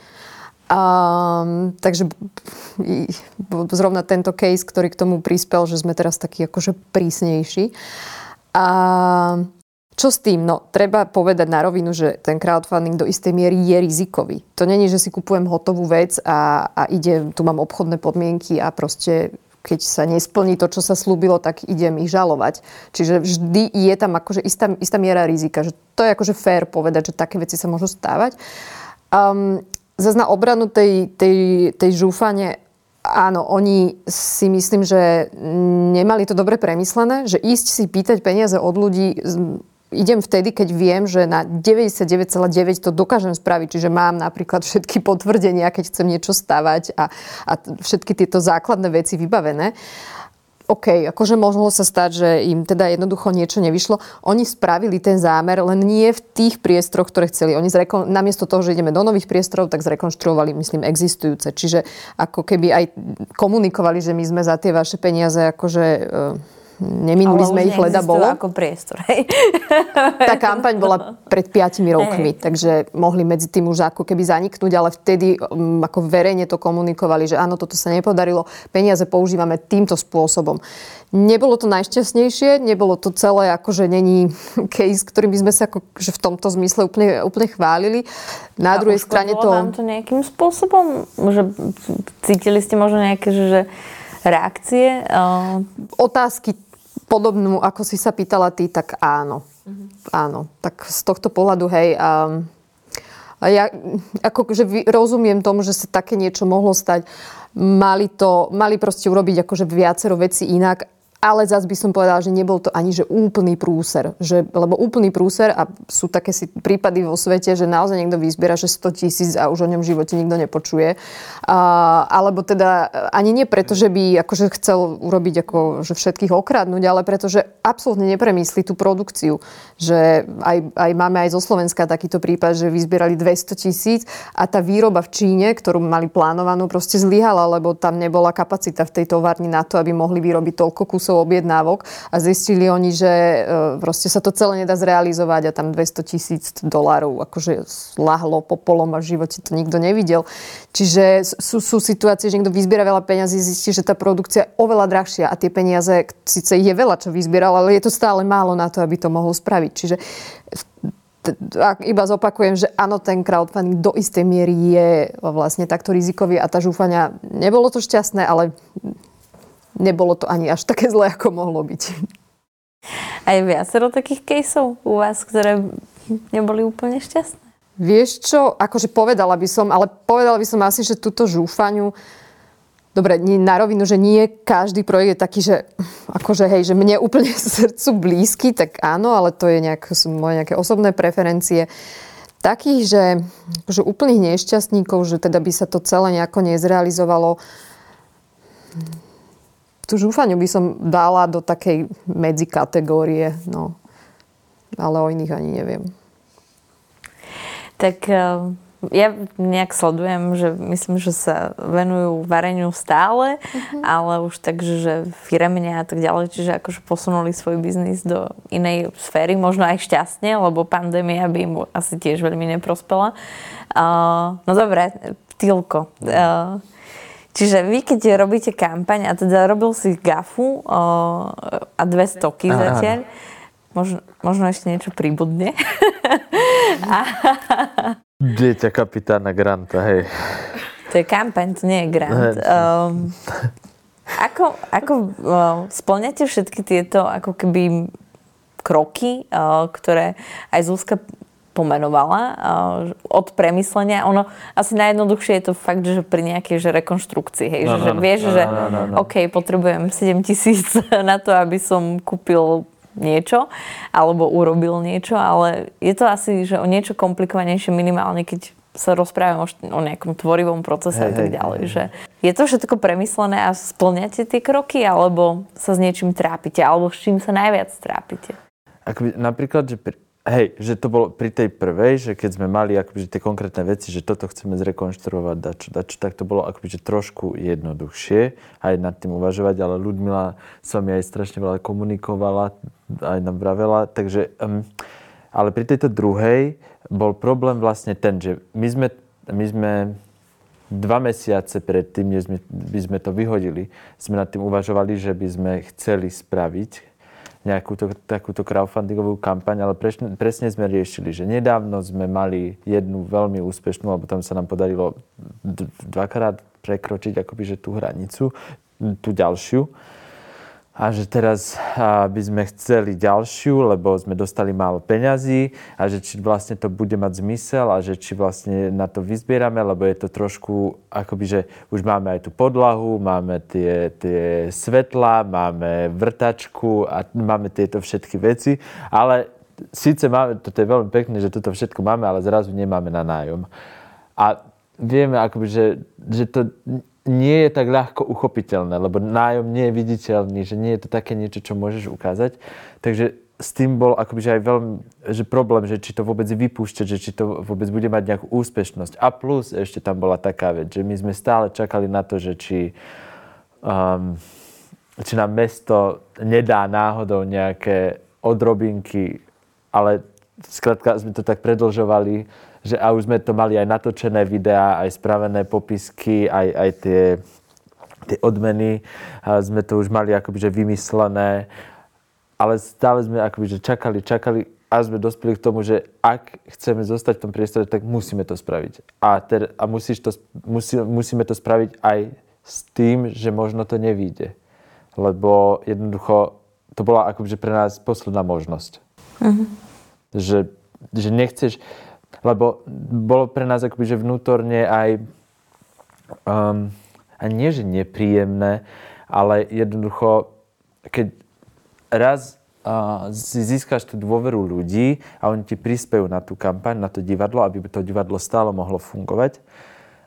Um, takže zrovna tento case, ktorý k tomu prispel, že sme teraz takí akože prísnejší. A čo s tým? No, treba povedať na rovinu, že ten crowdfunding do istej miery je rizikový. To není, že si kupujem hotovú vec a, a ide, tu mám obchodné podmienky a proste keď sa nesplní to, čo sa slúbilo, tak idem ich žalovať. Čiže vždy je tam akože istá, istá miera rizika. Že to je akože fér povedať, že také veci sa môžu stávať. Um, zase na obranu tej, tej, tej žúfane, áno, oni si myslím, že nemali to dobre premyslené, že ísť si pýtať peniaze od ľudí idem vtedy, keď viem, že na 99,9 to dokážem spraviť. Čiže mám napríklad všetky potvrdenia, keď chcem niečo stavať a, a všetky tieto základné veci vybavené. OK, akože mohlo sa stať, že im teda jednoducho niečo nevyšlo. Oni spravili ten zámer, len nie v tých priestoroch, ktoré chceli. Oni zrekon- namiesto toho, že ideme do nových priestorov, tak zrekonštruovali, myslím, existujúce. Čiže ako keby aj komunikovali, že my sme za tie vaše peniaze akože... Uh, neminuli sme ich, leda bolo. ako priestor, hej. Tá kampaň bola pred 5 rokmi, hey. takže mohli medzi tým už ako keby zaniknúť, ale vtedy um, ako verejne to komunikovali, že áno, toto sa nepodarilo, peniaze používame týmto spôsobom. Nebolo to najšťastnejšie, nebolo to celé, akože není case, ktorým by sme sa ako, že v tomto zmysle úplne, úplne chválili. Na A druhej strane to... vám to nejakým spôsobom? Že cítili ste možno nejaké, že reakcie? Uh... Otázky podobnú, ako si sa pýtala ty, tak áno. Uh-huh. Áno. Tak z tohto pohľadu, hej, um, ja akože rozumiem tomu, že sa také niečo mohlo stať. Mali to, mali proste urobiť akože viacero veci inak ale zase by som povedala, že nebol to ani že úplný prúser. Že, lebo úplný prúser, a sú také si prípady vo svete, že naozaj niekto vyzbiera, že 100 tisíc a už o ňom v živote nikto nepočuje. A, alebo teda ani nie preto, že by akože chcel urobiť ako, že všetkých okradnúť, ale preto, že absolútne nepremyslí tú produkciu. Že aj, aj máme aj zo Slovenska takýto prípad, že vyzbierali 200 tisíc a tá výroba v Číne, ktorú mali plánovanú, proste zlyhala, lebo tam nebola kapacita v tej továrni na to, aby mohli vyrobiť toľko kusov kusov objednávok a zistili oni, že e, proste sa to celé nedá zrealizovať a tam 200 tisíc dolárov akože lahlo popolom a v živote to nikto nevidel. Čiže sú, sú situácie, že niekto vyzbiera veľa peňazí, zistí, že tá produkcia je oveľa drahšia a tie peniaze, síce je veľa, čo vyzbieral, ale je to stále málo na to, aby to mohol spraviť. Čiže iba zopakujem, že áno, ten crowdfunding do istej miery je vlastne takto rizikový a tá žúfania, nebolo to šťastné, ale nebolo to ani až také zlé, ako mohlo byť. A je viacero takých caseov u vás, ktoré neboli úplne šťastné? Vieš čo, akože povedala by som, ale povedala by som asi, že túto žúfaniu Dobre, na rovinu, že nie každý projekt je taký, že akože hej, že mne úplne srdcu blízky, tak áno, ale to je nejak, sú moje nejaké osobné preferencie. Takých, že že úplných nešťastníkov, že teda by sa to celé nejako nezrealizovalo, tú žúfaniu by som dala do takej medzikategórie, no. Ale o iných ani neviem. Tak eh, ja nejak sledujem, že myslím, že sa venujú vareniu stále, uh-huh. ale už tak, že firemne a tak ďalej, čiže akože posunuli svoj biznis do inej sféry, možno aj šťastne, lebo pandémia by im asi tiež veľmi neprospela. Uh, no dobre, Tilko. Uh, Čiže vy, keď robíte kampaň, a teda robil si gafu o, a dve stoky zatiaľ, možno, možno ešte niečo pribudne. Dieťa kapitána Granta, hej. To je kampaň, to nie je grant. Um, ako ako uh, splňate všetky tieto ako keby kroky, uh, ktoré aj Zuzka pomenovala od premyslenia. Ono asi najjednoduchšie je to fakt, že pri nejakej že rekonštrukcii, hej, no, že, no, že vieš, no, že no, no, no. OK, potrebujem 7 tisíc na to, aby som kúpil niečo alebo urobil niečo, ale je to asi že o niečo komplikovanejšie minimálne, keď sa rozprávame o, o nejakom tvorivom procese hey, a tak ďalej. Hey, že je to všetko premyslené a splňate tie kroky, alebo sa s niečím trápite, alebo s čím sa najviac trápite? Ak, napríklad, že pri, Hej, že to bolo pri tej prvej, že keď sme mali akoby, tie konkrétne veci, že toto chceme zrekonštruovať, dačo, dačo, tak to bolo akoby, že trošku jednoduchšie aj nad tým uvažovať, ale Ľudmila s vami aj strašne veľa komunikovala, aj nám vravela, takže, um, ale pri tejto druhej bol problém vlastne ten, že my sme, my sme dva mesiace predtým, než by sme to vyhodili, sme nad tým uvažovali, že by sme chceli spraviť nejakú to, takúto crowdfundingovú kampaň, ale presne, presne sme riešili, že nedávno sme mali jednu veľmi úspešnú, alebo tam sa nám podarilo dvakrát prekročiť akoby, že tú hranicu, tú ďalšiu a že teraz by sme chceli ďalšiu, lebo sme dostali málo peňazí a že či vlastne to bude mať zmysel a že či vlastne na to vyzbierame, lebo je to trošku akoby, že už máme aj tú podlahu, máme tie, tie svetla, máme vrtačku a máme tieto všetky veci, ale síce máme, toto je veľmi pekné, že toto všetko máme, ale zrazu nemáme na nájom. A vieme, akoby, že, že to nie je tak ľahko uchopiteľné, lebo nájom nie je viditeľný, že nie je to také niečo, čo môžeš ukázať. Takže s tým bol akoby, aj veľmi že problém, že či to vôbec vypúšťať, že či to vôbec bude mať nejakú úspešnosť. A plus ešte tam bola taká vec, že my sme stále čakali na to, že či, um, či nám mesto nedá náhodou nejaké odrobinky, ale skrátka sme to tak predlžovali, že a už sme to mali aj natočené videá, aj spravené popisky, aj, aj tie, tie odmeny, a sme to už mali akoby že vymyslené, ale stále sme akoby že čakali, čakali a sme dospeli k tomu, že ak chceme zostať v tom priestore, tak musíme to spraviť. A, ter, a musíš to, musí, musíme to spraviť aj s tým, že možno to nevíde. Lebo jednoducho to bola akoby pre nás posledná možnosť. Uh-huh. Že, že nechceš, lebo bolo pre nás akoby že vnútorne aj um, a nie, že nepríjemné, ale jednoducho, keď raz si získaš tú dôveru ľudí a oni ti prispejú na tú kampaň, na to divadlo, aby to divadlo stále mohlo fungovať.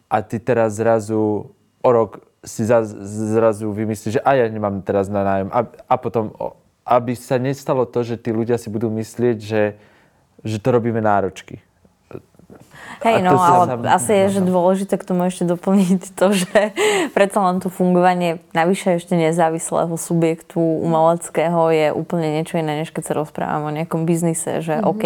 A ty teraz zrazu o rok si zrazu vymyslíš, že aj ja nemám teraz na nájom. A, a potom, aby sa nestalo to, že tí ľudia si budú myslieť, že, že to robíme náročky. Hej, no, ale tam... asi je že dôležité k tomu ešte doplniť to, že predsa len to fungovanie navyše ešte nezávislého subjektu umeleckého je úplne niečo iné, než keď sa rozprávam o nejakom biznise, že mm-hmm. OK,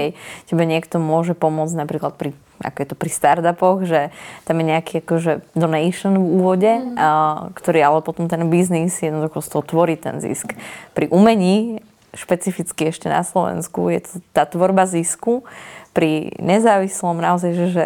tebe niekto môže pomôcť napríklad pri ako je to pri startupoch, že tam je nejaký akože donation v úvode, mm. a, ktorý ale potom ten biznis jednoducho z toho tvorí ten zisk. Pri umení, špecificky ešte na Slovensku, je to tá tvorba zisku, pri nezávislom naozaj, že, že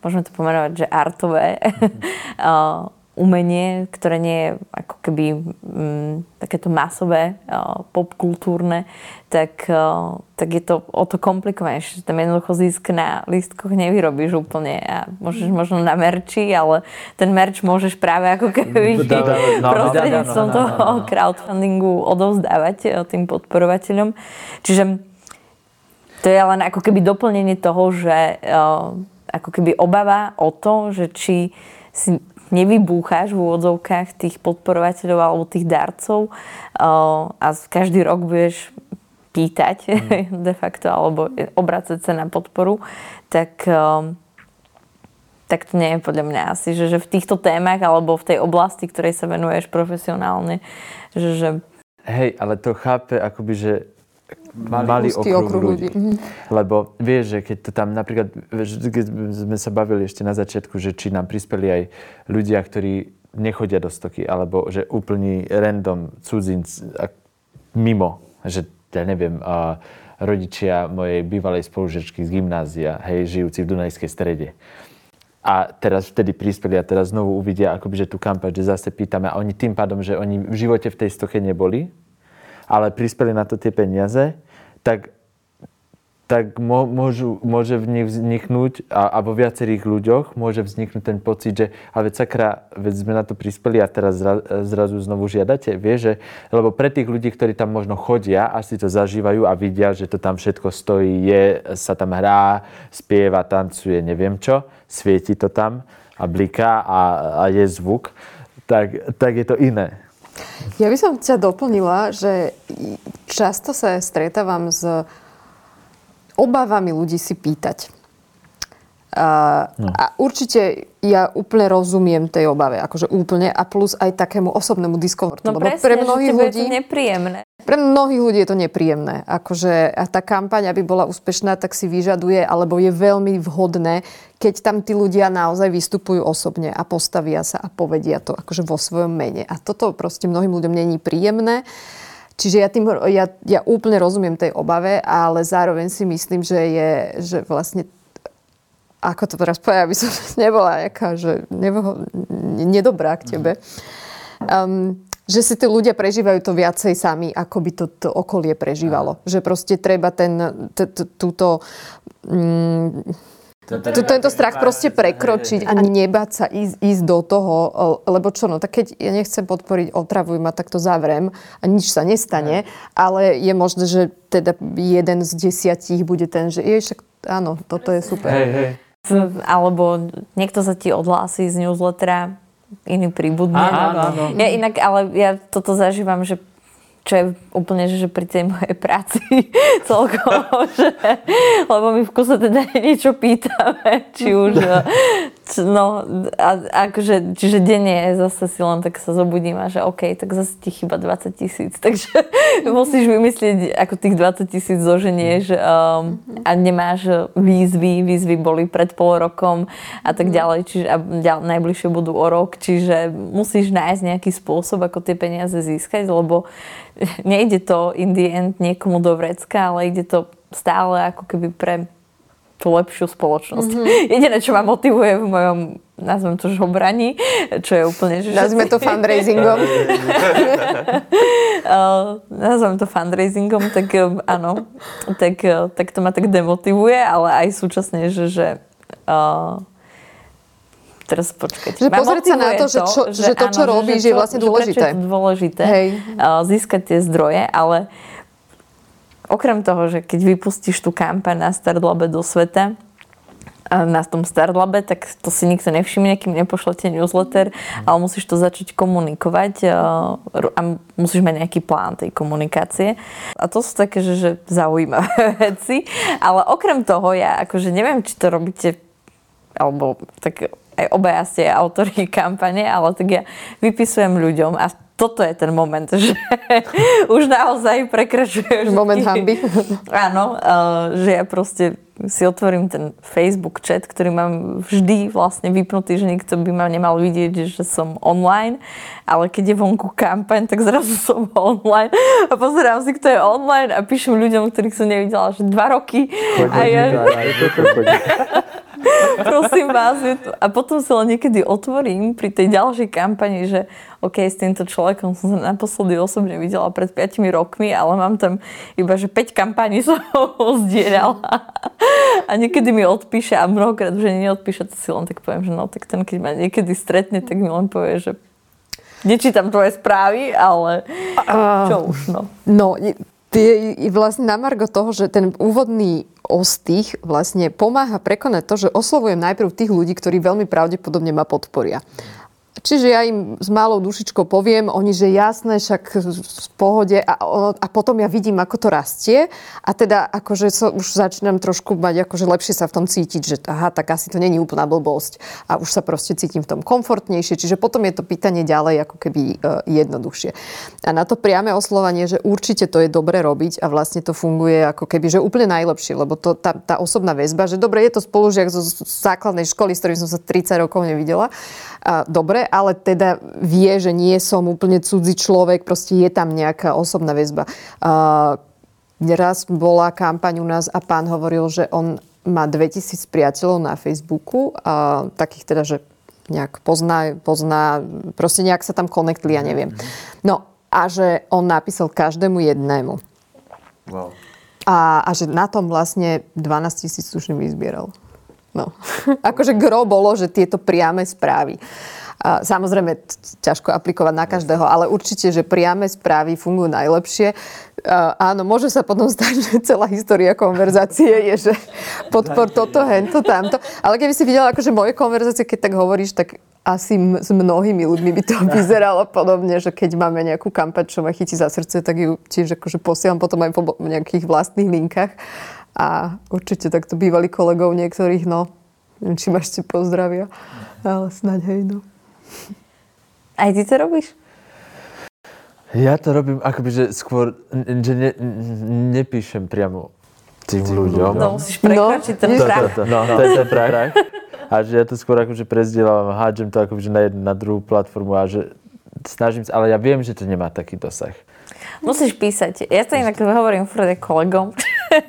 môžeme to pomenovať, že artové mm. umenie, ktoré nie je ako keby um, takéto masové, uh, popkultúrne, tak, uh, tak je to o to komplikovanejšie. Tam jednoducho zisk na lístkoch nevyrobíš úplne a môžeš mhm. možno na merči, ale ten merč môžeš práve ako keby no, no, prostredníctvom toho crowdfundingu odovzdávať tým podporovateľom. Čiže to je len ako keby doplnenie toho, že uh, ako keby obava o to, že či si nevybúcháš v úvodzovkách tých podporovateľov alebo tých darcov uh, a každý rok budeš pýtať mm. de facto alebo obracať sa na podporu, tak, uh, tak to nie je podľa mňa asi, že, že v týchto témach alebo v tej oblasti, ktorej sa venuješ profesionálne, že, že Hej, ale to chápe akoby, že malý, malý okruh, okruh ľudí. ľudí. Mhm. Lebo vieš, že keď to tam napríklad, keď sme sa bavili ešte na začiatku, že či nám prispeli aj ľudia, ktorí nechodia do stoky, alebo že úplný random cudzinc mimo, že ja neviem, uh, rodičia mojej bývalej spolužečky z gymnázia, hej, žijúci v Dunajskej strede. A teraz vtedy prispeli a teraz znovu uvidia akoby, že tú kampaň, že zase pýtame a oni tým pádom, že oni v živote v tej stoke neboli, ale prispeli na to tie peniaze, tak, tak môžu, môže v nich vzniknúť, a, a vo viacerých ľuďoch môže vzniknúť ten pocit, že ale veď sakra, veď sme na to prispeli a teraz zra, zrazu znovu žiadate. Vieš, že, lebo pre tých ľudí, ktorí tam možno chodia a si to zažívajú a vidia, že to tam všetko stojí, je, sa tam hrá, spieva, tancuje, neviem čo, svieti to tam a bliká a, a je zvuk, tak, tak je to iné. Ja by som ťa doplnila, že často sa stretávam s obávami ľudí si pýtať. A, no. a určite ja úplne rozumiem tej obave, akože úplne a plus aj takému osobnému diskomfortu. No lebo presne, pre mnohých ľudí, je to nepríjemné. Pre mnohých ľudí je to nepríjemné. Akože a tá kampaň, aby bola úspešná, tak si vyžaduje, alebo je veľmi vhodné, keď tam tí ľudia naozaj vystupujú osobne a postavia sa a povedia to akože vo svojom mene. A toto proste mnohým ľuďom není príjemné. Čiže ja, tým, ja, ja úplne rozumiem tej obave, ale zároveň si myslím, že je že vlastne ako to teraz povedať, aby som nebola nejaká, že nebo, nedobrá k tebe. Um, že si tí ľudia prežívajú to viacej sami, ako by to, to okolie prežívalo. Že proste treba ten, t, t, túto... Mm, tento strach proste prekročiť a nebať sa ísť, ísť do toho, lebo čo no, tak keď ja nechcem podporiť otravuj ma, tak to zavrem a nič sa nestane, ale je možné, že teda jeden z desiatich bude ten, že je, však áno, toto je super. Hej, hej alebo niekto sa ti odhlási z newslettera, iný príbudný. Áno, áno. Ja inak, ale ja toto zažívam, že čo je úplne, že pri tej mojej práci celkovo, že, lebo my v kuse teda niečo pýtame, či už No, a, akože, čiže denne zase si len tak sa zobudím a že OK, tak zase ti chyba 20 tisíc, takže musíš vymyslieť, ako tých 20 tisíc zoženieš um, a nemáš výzvy, výzvy boli pred pol rokom a tak mhm. ďalej, čiže a ďal, najbližšie budú o rok, čiže musíš nájsť nejaký spôsob, ako tie peniaze získať, lebo nejde to in the end niekomu do vrecka, ale ide to stále ako keby pre tú lepšiu spoločnosť. Mm-hmm. Jediné, čo ma motivuje v mojom, nazvem to žobraní, čo je úplne... Že Nazvime to fundraisingom. uh, nazvem to fundraisingom, tak uh, áno, tak, uh, tak to ma tak demotivuje, ale aj súčasne, že, že uh, teraz počkať. Že pozrieť sa na to, že, čo, že, že to, čo áno, robíš, že, je vlastne dôležité. je dôležité Hej. Uh, získať tie zdroje, ale okrem toho, že keď vypustíš tú kampaň na Startlabe do sveta, na tom Startlabe, tak to si nikto nevšimne, kým nepošlete newsletter, ale musíš to začať komunikovať a musíš mať nejaký plán tej komunikácie. A to sú také, že, že zaujímavé veci. Ale okrem toho, ja akože neviem, či to robíte alebo tak aj obaja ste autori kampane, ale tak ja vypisujem ľuďom a toto je ten moment, že už naozaj prekračuješ. Moment hamby. Áno, uh, že ja proste si otvorím ten Facebook chat, ktorý mám vždy vlastne vypnutý, že nikto by ma nemal vidieť, že som online, ale keď je vonku kampaň, tak zrazu som online a pozerám si, kto je online a píšem ľuďom, ktorých som nevidela, že dva roky. Chodí, a ja... Prosím vás. A potom sa len niekedy otvorím pri tej ďalšej kampani, že OK, s týmto človekom som sa naposledy osobne videla pred 5 rokmi, ale mám tam iba, že 5 kampaní som ho zdieľala. A niekedy mi odpíše a mnohokrát už neodpíše, to si len tak poviem, že no, tak ten keď ma niekedy stretne, tak mi len povie, že nečítam tvoje správy, ale čo už, no. No, je vlastne na margo toho, že ten úvodný ostých vlastne pomáha prekonať to, že oslovujem najprv tých ľudí, ktorí veľmi pravdepodobne ma podporia. Čiže ja im s malou dušičkou poviem, oni, že jasné, však v pohode a, a potom ja vidím, ako to rastie a teda akože so, už začínam trošku mať akože lepšie sa v tom cítiť, že aha, tak asi to není úplná blbosť a už sa proste cítim v tom komfortnejšie, čiže potom je to pýtanie ďalej ako keby e, jednoduchšie. A na to priame oslovanie, že určite to je dobre robiť a vlastne to funguje ako keby, že úplne najlepšie, lebo to, tá, tá osobná väzba, že dobre, je to spolužiak zo základnej školy, s ktorým som sa 30 rokov nevidela, a dobre, ale teda vie, že nie som úplne cudzí človek, proste je tam nejaká osobná väzba. Uh, raz bola kampaň u nás a pán hovoril, že on má 2000 priateľov na Facebooku, a takých teda, že nejak pozná, pozná, proste nejak sa tam konektli, ja neviem. No a že on napísal každému jednému. Wow. A, a že na tom vlastne 12 tisíc tuším vyzbieral. No. akože gro bolo, že tieto priame správy. Samozrejme, ťažko aplikovať na každého, ale určite, že priame správy fungujú najlepšie. Áno, môže sa potom stať, že celá história konverzácie je, že podpor toto, hento, tamto. Ale keby si videla akože moje konverzácie, keď tak hovoríš, tak asi m- s mnohými ľuďmi by to vyzeralo podobne, že keď máme nejakú kampaň, čo ma chytí za srdce, tak ju tiež akože posielam potom aj po nejakých vlastných linkách. A určite takto bývali kolegov niektorých, no, neviem, či ma ešte pozdravia, ale snáď hej, no. Aj ty to robíš? Ja to robím akoby, že skôr, že ne, nepíšem priamo tým ľuďom. No, musíš prekročiť no, ten prach. To, to, no, to je ten prach. A že ja to skôr akože prezdielam, hádžem to akoby, že na jednu, na druhú platformu a že snažím sa, ale ja viem, že to nemá taký dosah. Musíš písať. Ja to inak hovorím furt kolegom.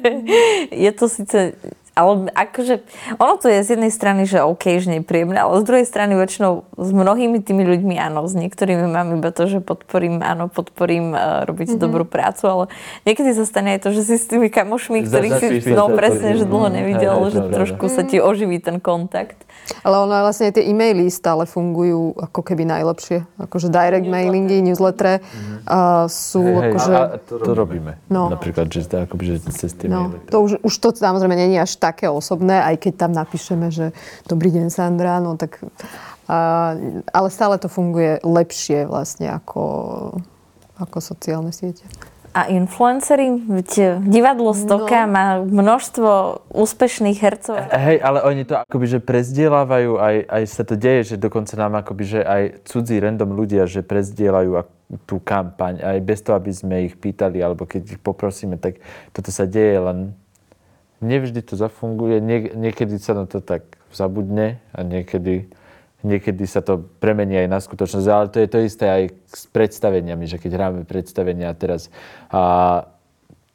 je to síce ale akože, ono to je z jednej strany, že OK, že nepríjemné, ale z druhej strany väčšinou s mnohými tými ľuďmi áno, s niektorými mám iba to, že podporím, áno, podporím uh, robiť mm-hmm. dobrú prácu, ale niekedy sa stane aj to, že si s tými kamošmi, ktorých si, no presne, že dlho nevidel, že trošku sa ti oživí ten kontakt. Ale ono vlastne tie e-maily stále fungujú ako keby najlepšie. Akože direct mailingy, newsletter mm-hmm. uh, sú hey, akože... A, a to, robíme. No. Napríklad, že, akoby, že cez tie no. maily. To už, už to samozrejme není až také osobné, aj keď tam napíšeme, že dobrý deň Sandra, no tak... Uh, ale stále to funguje lepšie vlastne ako, ako sociálne siete. A influencery? Divadlo Stoka no. má množstvo úspešných hercov. Hej, ale oni to akoby, že prezdielávajú, aj, aj sa to deje, že dokonca nám akoby, že aj cudzí random ľudia, že prezdieľajú tú kampaň, aj bez toho, aby sme ich pýtali, alebo keď ich poprosíme, tak toto sa deje, len nevždy to zafunguje, Nie, niekedy sa na to tak zabudne a niekedy niekedy sa to premení aj na skutočnosť, ale to je to isté aj s predstaveniami, že keď hráme predstavenia teraz a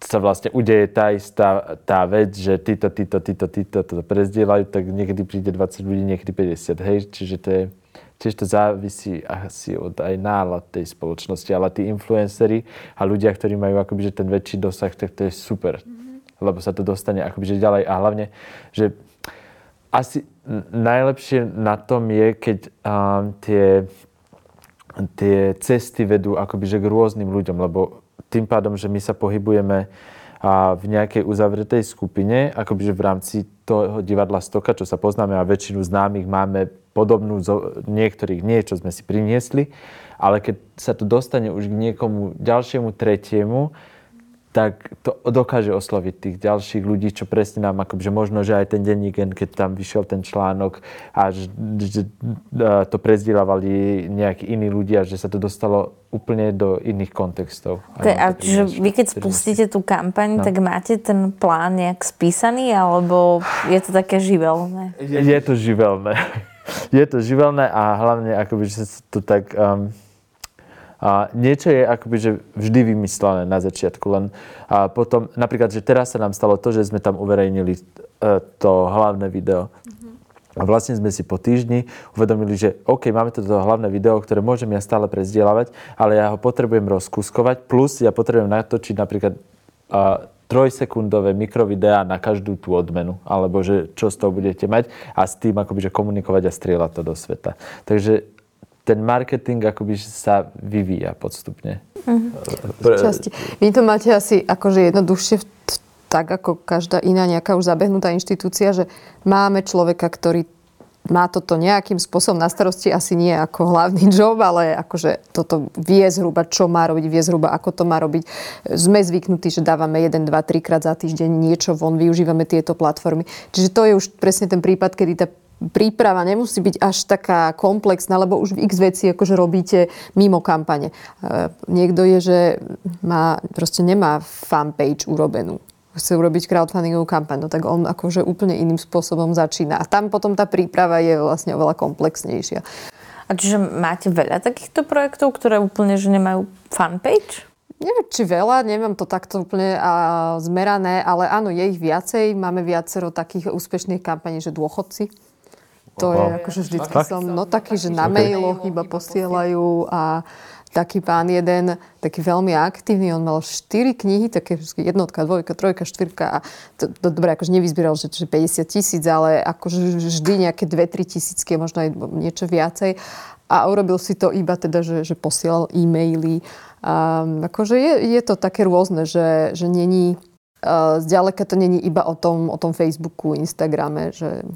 sa vlastne udeje tá istá tá vec, že títo, títo, títo, títo to prezdielajú, tak niekedy príde 20 ľudí, niekedy 50, hej, čiže to je, tiež to závisí asi od aj nálad tej spoločnosti, ale tí influencery a ľudia, ktorí majú akoby, že ten väčší dosah, tak to je super. Lebo sa to dostane akoby, ďalej. A hlavne, že asi najlepšie na tom je, keď um, tie, tie cesty vedú akoby k rôznym ľuďom, lebo tým pádom, že my sa pohybujeme a v nejakej uzavretej skupine, akoby v rámci toho divadla Stoka, čo sa poznáme a väčšinu známych máme podobnú, zo, niektorých nie, čo sme si priniesli, ale keď sa to dostane už k niekomu ďalšiemu, tretiemu, tak to dokáže osloviť tých ďalších ľudí, čo presne nám akože možno, že aj ten denník, keď tam vyšiel ten článok a že, že to prezdielavali nejakí iní ľudia, že sa to dostalo úplne do iných kontextov. Te, a čiže vy keď spustíte tú kampaň, no. tak máte ten plán nejak spísaný, alebo je to také živelné? Je, je to živelné. je to živelné a hlavne akoby, že sa to tak... Um, a niečo je akoby, že vždy vymyslené na začiatku, len a potom, napríklad, že teraz sa nám stalo to, že sme tam uverejnili e, to hlavné video. A vlastne sme si po týždni uvedomili, že OK, máme toto hlavné video, ktoré môžem ja stále prezdielavať, ale ja ho potrebujem rozkuskovať, plus ja potrebujem natočiť napríklad a, trojsekundové mikrovideá na každú tú odmenu, alebo že čo z toho budete mať a s tým akoby, že komunikovať a strieľať to do sveta. Takže ten marketing akoby sa vyvíja podstupne. Mm-hmm. Vy to máte asi akože jednoduchšie tak ako každá iná nejaká už zabehnutá inštitúcia, že máme človeka, ktorý má toto nejakým spôsobom na starosti, asi nie ako hlavný job, ale akože toto vie zhruba, čo má robiť, vie zhruba, ako to má robiť. Sme zvyknutí, že dávame 1, 2, 3 krát za týždeň niečo von, využívame tieto platformy. Čiže to je už presne ten prípad, kedy tá príprava nemusí byť až taká komplexná, lebo už x veci akože robíte mimo kampane. E, niekto je, že má, proste nemá fanpage urobenú chce urobiť crowdfundingovú kampaň, no tak on akože úplne iným spôsobom začína. A tam potom tá príprava je vlastne oveľa komplexnejšia. A čiže máte veľa takýchto projektov, ktoré úplne že nemajú fanpage? Neviem, či veľa, nemám to takto úplne a, zmerané, ale áno, je ich viacej. Máme viacero takých úspešných kampaní, že dôchodci to je akože vždycky som, no taký, že na mailoch iba posielajú a taký pán jeden, taký veľmi aktívny, on mal 4 knihy, také jednotka, dvojka, trojka, štyrka a to, to dobre, akože nevyzbieral, že, že 50 tisíc, ale akože vždy nejaké 2-3 tisícky, možno aj niečo viacej. A urobil si to iba teda, že, že posielal e-maily. A, akože je, je to také rôzne, že, že není, uh, zďaleka to není iba o tom, o tom Facebooku, Instagrame, že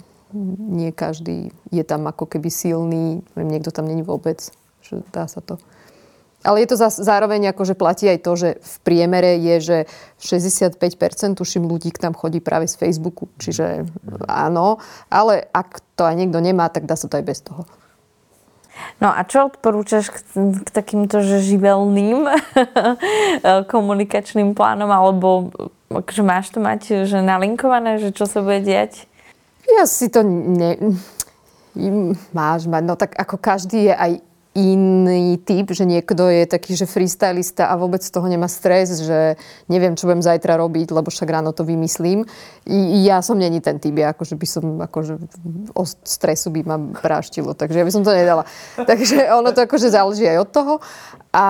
nie každý je tam ako keby silný, niekto tam není vôbec, že dá sa to. Ale je to zároveň ako, že platí aj to, že v priemere je, že 65% tuším ľudí k tam chodí práve z Facebooku. Čiže áno, ale ak to aj niekto nemá, tak dá sa to aj bez toho. No a čo odporúčaš k, k takýmto že živelným komunikačným plánom, alebo že máš to mať že nalinkované, že čo sa bude diať? Ja si to ne... Máš mať, no tak ako každý je aj iný typ, že niekto je taký, že freestylista a vôbec z toho nemá stres, že neviem, čo budem zajtra robiť, lebo však ráno to vymyslím. I, ja som není ten typ, ja akože by som, akože o stresu by ma práštilo, takže ja by som to nedala. Takže ono to akože záleží aj od toho. A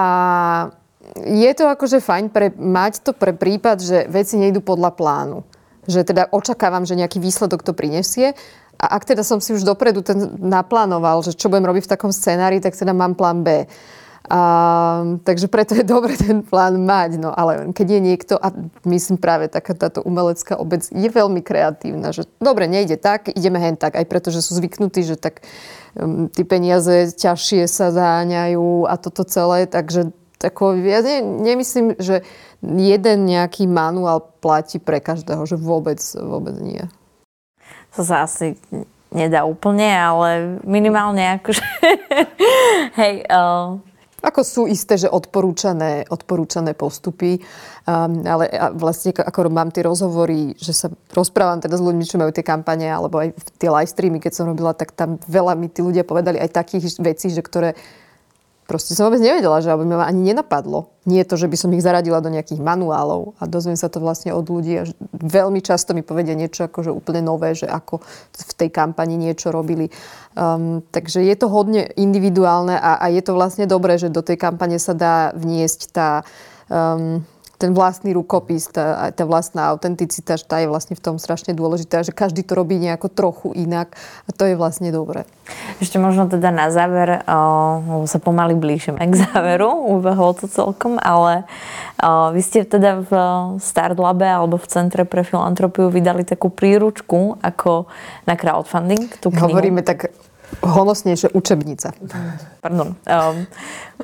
je to akože fajn pre, mať to pre prípad, že veci nejdú podľa plánu že teda očakávam, že nejaký výsledok to prinesie. A ak teda som si už dopredu ten naplánoval, že čo budem robiť v takom scenári, tak teda mám plán B. A, takže preto je dobre ten plán mať. No ale keď je niekto, a myslím práve taká táto umelecká obec je veľmi kreatívna, že dobre, nejde tak, ideme hen tak, aj preto, že sú zvyknutí, že tak um, tí peniaze ťažšie sa záňajú a toto celé, takže Tako, ja ne, nemyslím, že jeden nejaký manuál platí pre každého, že vôbec, vôbec nie. To sa asi nedá úplne, ale minimálne akože... Hej, uh, ako sú isté, že odporúčané, odporúčané postupy, um, ale vlastne ako mám tie rozhovory, že sa rozprávam teda s ľuďmi, čo majú tie kampane, alebo aj tie live streamy, keď som robila, tak tam veľa mi tí ľudia povedali aj takých vecí, že ktoré proste som vôbec nevedela, že aby ma ani nenapadlo. Nie je to, že by som ich zaradila do nejakých manuálov a dozviem sa to vlastne od ľudí a veľmi často mi povedia niečo akože úplne nové, že ako v tej kampani niečo robili. Um, takže je to hodne individuálne a, a je to vlastne dobré, že do tej kampane sa dá vniesť tá um, ten vlastný rukopis, tá, tá vlastná autenticita, tá je vlastne v tom strašne dôležitá, že každý to robí nejako trochu inak a to je vlastne dobré. Ešte možno teda na záver, o, sa pomaly blížime k záveru, ubehlo to celkom, ale o, vy ste teda v Startlabe alebo v Centre pre filantropiu vydali takú príručku ako na crowdfunding. Tú knihu. Hovoríme tak honosnejšie učebnica. Pardon. Um,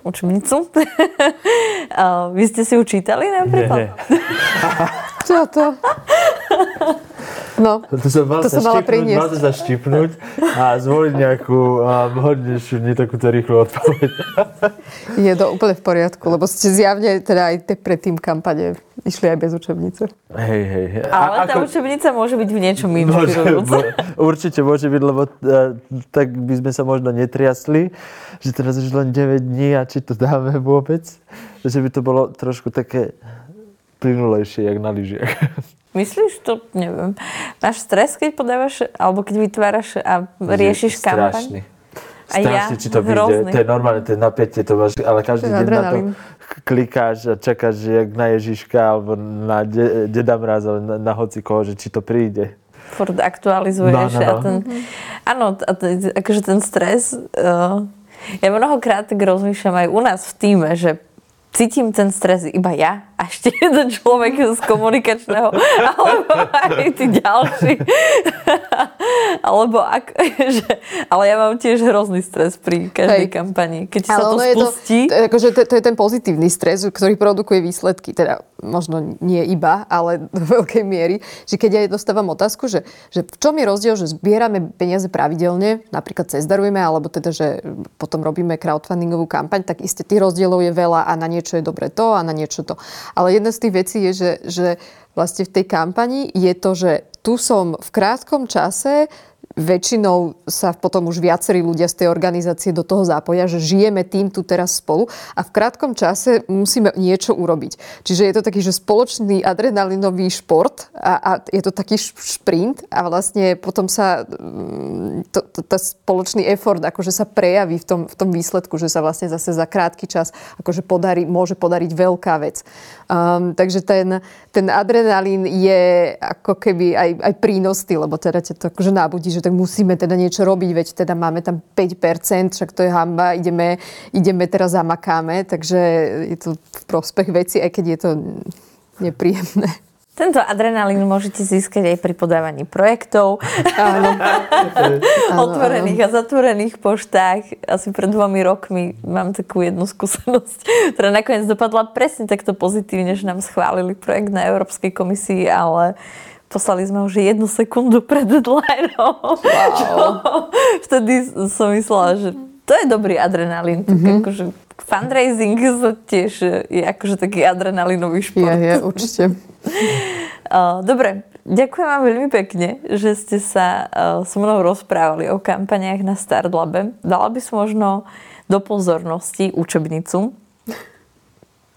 učebnicu. uh, vy ste si ju čítali napríklad? Nie. Čo to? No, to som mal, to sa, som mala priniesť. Mal sa štipnúť a zvoliť nejakú vhodnejšiu, nie takúto rýchlu odpoveď. Je to úplne v poriadku, lebo ste zjavne teda aj predtým kampane išli aj bez učebnice. Hej, hej. hej. Ale a, tá ako... učebnica môže byť v niečom inšpirujúca. Určite môže byť, lebo uh, tak by sme sa možno netriasli, že teraz už len 9 dní a či to dáme vôbec. Že by to bolo trošku také plynulejšie, jak na lyžiach. Myslíš to? Neviem. Máš stres, keď podávaš, alebo keď vytváraš a riešiš kampaň? Strašný. Strašne, ja, či to vyjde. To je normálne, to je napätie, to máš, ale každý deň na to klikáš a čakáš, že jak na Ježiška alebo na de, Deda Mraz, na, na hoci koho, že či to príde. Ford aktualizuješ no, no, no. a ten... Áno, akože ten stres... Uh, ja mnohokrát tak rozmýšľam aj u nás v týme, že cítim ten stres iba ja a ešte jeden človek z komunikačného, alebo aj tí ďalší. alebo ak, že, ale ja mám tiež hrozný stres pri každej Hej. kampani. Keď ale sa to spustí. Je to, akože to, to je ten pozitívny stres, ktorý produkuje výsledky. Teda možno nie iba, ale do veľkej miery. Že keď ja dostávam otázku, že, že v čom je rozdiel, že zbierame peniaze pravidelne, napríklad cez darujeme, alebo teda, že potom robíme crowdfundingovú kampaň, tak isté tých rozdielov je veľa a na niečo je dobre to a na niečo to. Ale jedna z tých vecí je, že, že vlastne v tej kampani je to, že tu som v krátkom čase väčšinou sa potom už viacerí ľudia z tej organizácie do toho zapoja, že žijeme tým tu teraz spolu a v krátkom čase musíme niečo urobiť. Čiže je to taký, že spoločný adrenalinový šport a, a je to taký šprint a vlastne potom sa mm, to, to, to spoločný effort akože sa prejaví v tom, v tom výsledku, že sa vlastne zase za krátky čas akože podarí, môže podariť veľká vec. Um, takže ten, ten adrenalín je ako keby aj, aj prínosný, lebo teda ťa to akože nábudí, že tak musíme teda niečo robiť, veď teda máme tam 5%, však to je hamba, ideme, ideme teraz zamakáme, takže je to v prospech veci, aj keď je to nepríjemné. Tento adrenalín môžete získať aj pri podávaní projektov. Áno. Otvorených a zatvorených poštách. Asi pred dvomi rokmi mám takú jednu skúsenosť, ktorá nakoniec dopadla presne takto pozitívne, že nám schválili projekt na Európskej komisii, ale poslali sme že jednu sekundu pred deadline. Wow. Vtedy som myslela, že to je dobrý adrenalín. Mm-hmm. Akože fundraising tiež je akože taký adrenalinový šport. Je, je, určite. Dobre, ďakujem vám veľmi pekne, že ste sa so mnou rozprávali o kampaniách na Startlabe. Dala by som možno do pozornosti učebnicu,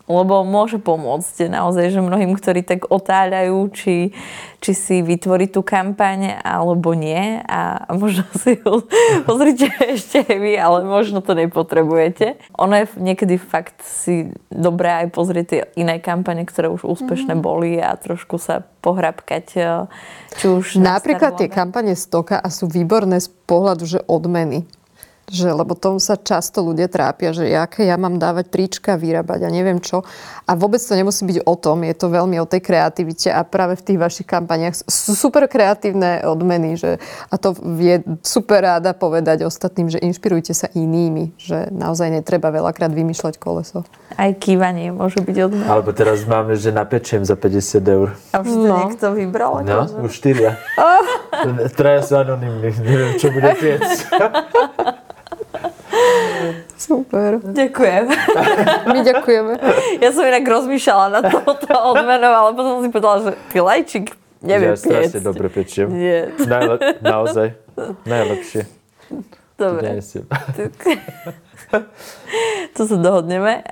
lebo môže pomôcť naozaj, že mnohým, ktorí tak otáľajú, či, či si vytvorí tú kampaň alebo nie a, možno si ho pozrite ešte aj vy, ale možno to nepotrebujete. Ono je niekedy fakt si dobré aj pozrieť tie iné kampane, ktoré už úspešné mm-hmm. boli a trošku sa pohrabkať. E, či už Napríklad tie kampane Stoka a sú výborné z pohľadu, že odmeny Že, lebo tom sa často ľudia trápia, že aké ja mám dávať trička, vyrábať a neviem čo. A vôbec to nemusí byť o tom, je to veľmi o tej kreativite a práve v tých vašich kampaniach sú super kreatívne odmeny. Že, a to je super ráda povedať ostatným, že inšpirujte sa inými, že naozaj netreba veľakrát vymýšľať koleso. Aj kývanie môže byť odmeny. Alebo teraz máme, že napečiem za 50 eur. A už to no. niekto vybral? No, akože? už štyria. Traja sú anonimní, neviem, čo bude piec. Super. Ďakujem. My ďakujeme. Ja som inak rozmýšľala na toto odmenou, ale potom som si povedala, že ty lajčík neviem Ja strašne dobre pečiem. Nie. Najle- naozaj. Najlepšie. Dobre. to sa dohodneme.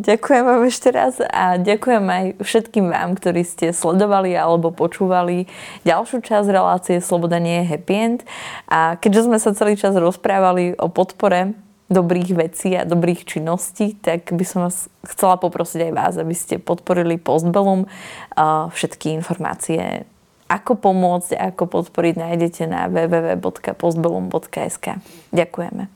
Ďakujem vám ešte raz a ďakujem aj všetkým vám, ktorí ste sledovali alebo počúvali ďalšiu časť relácie Sloboda nie je happy end. A keďže sme sa celý čas rozprávali o podpore dobrých vecí a dobrých činností, tak by som vás chcela poprosiť aj vás, aby ste podporili Postbellum. Všetky informácie, ako pomôcť, ako podporiť, nájdete na www.postbellum.sk. Ďakujeme.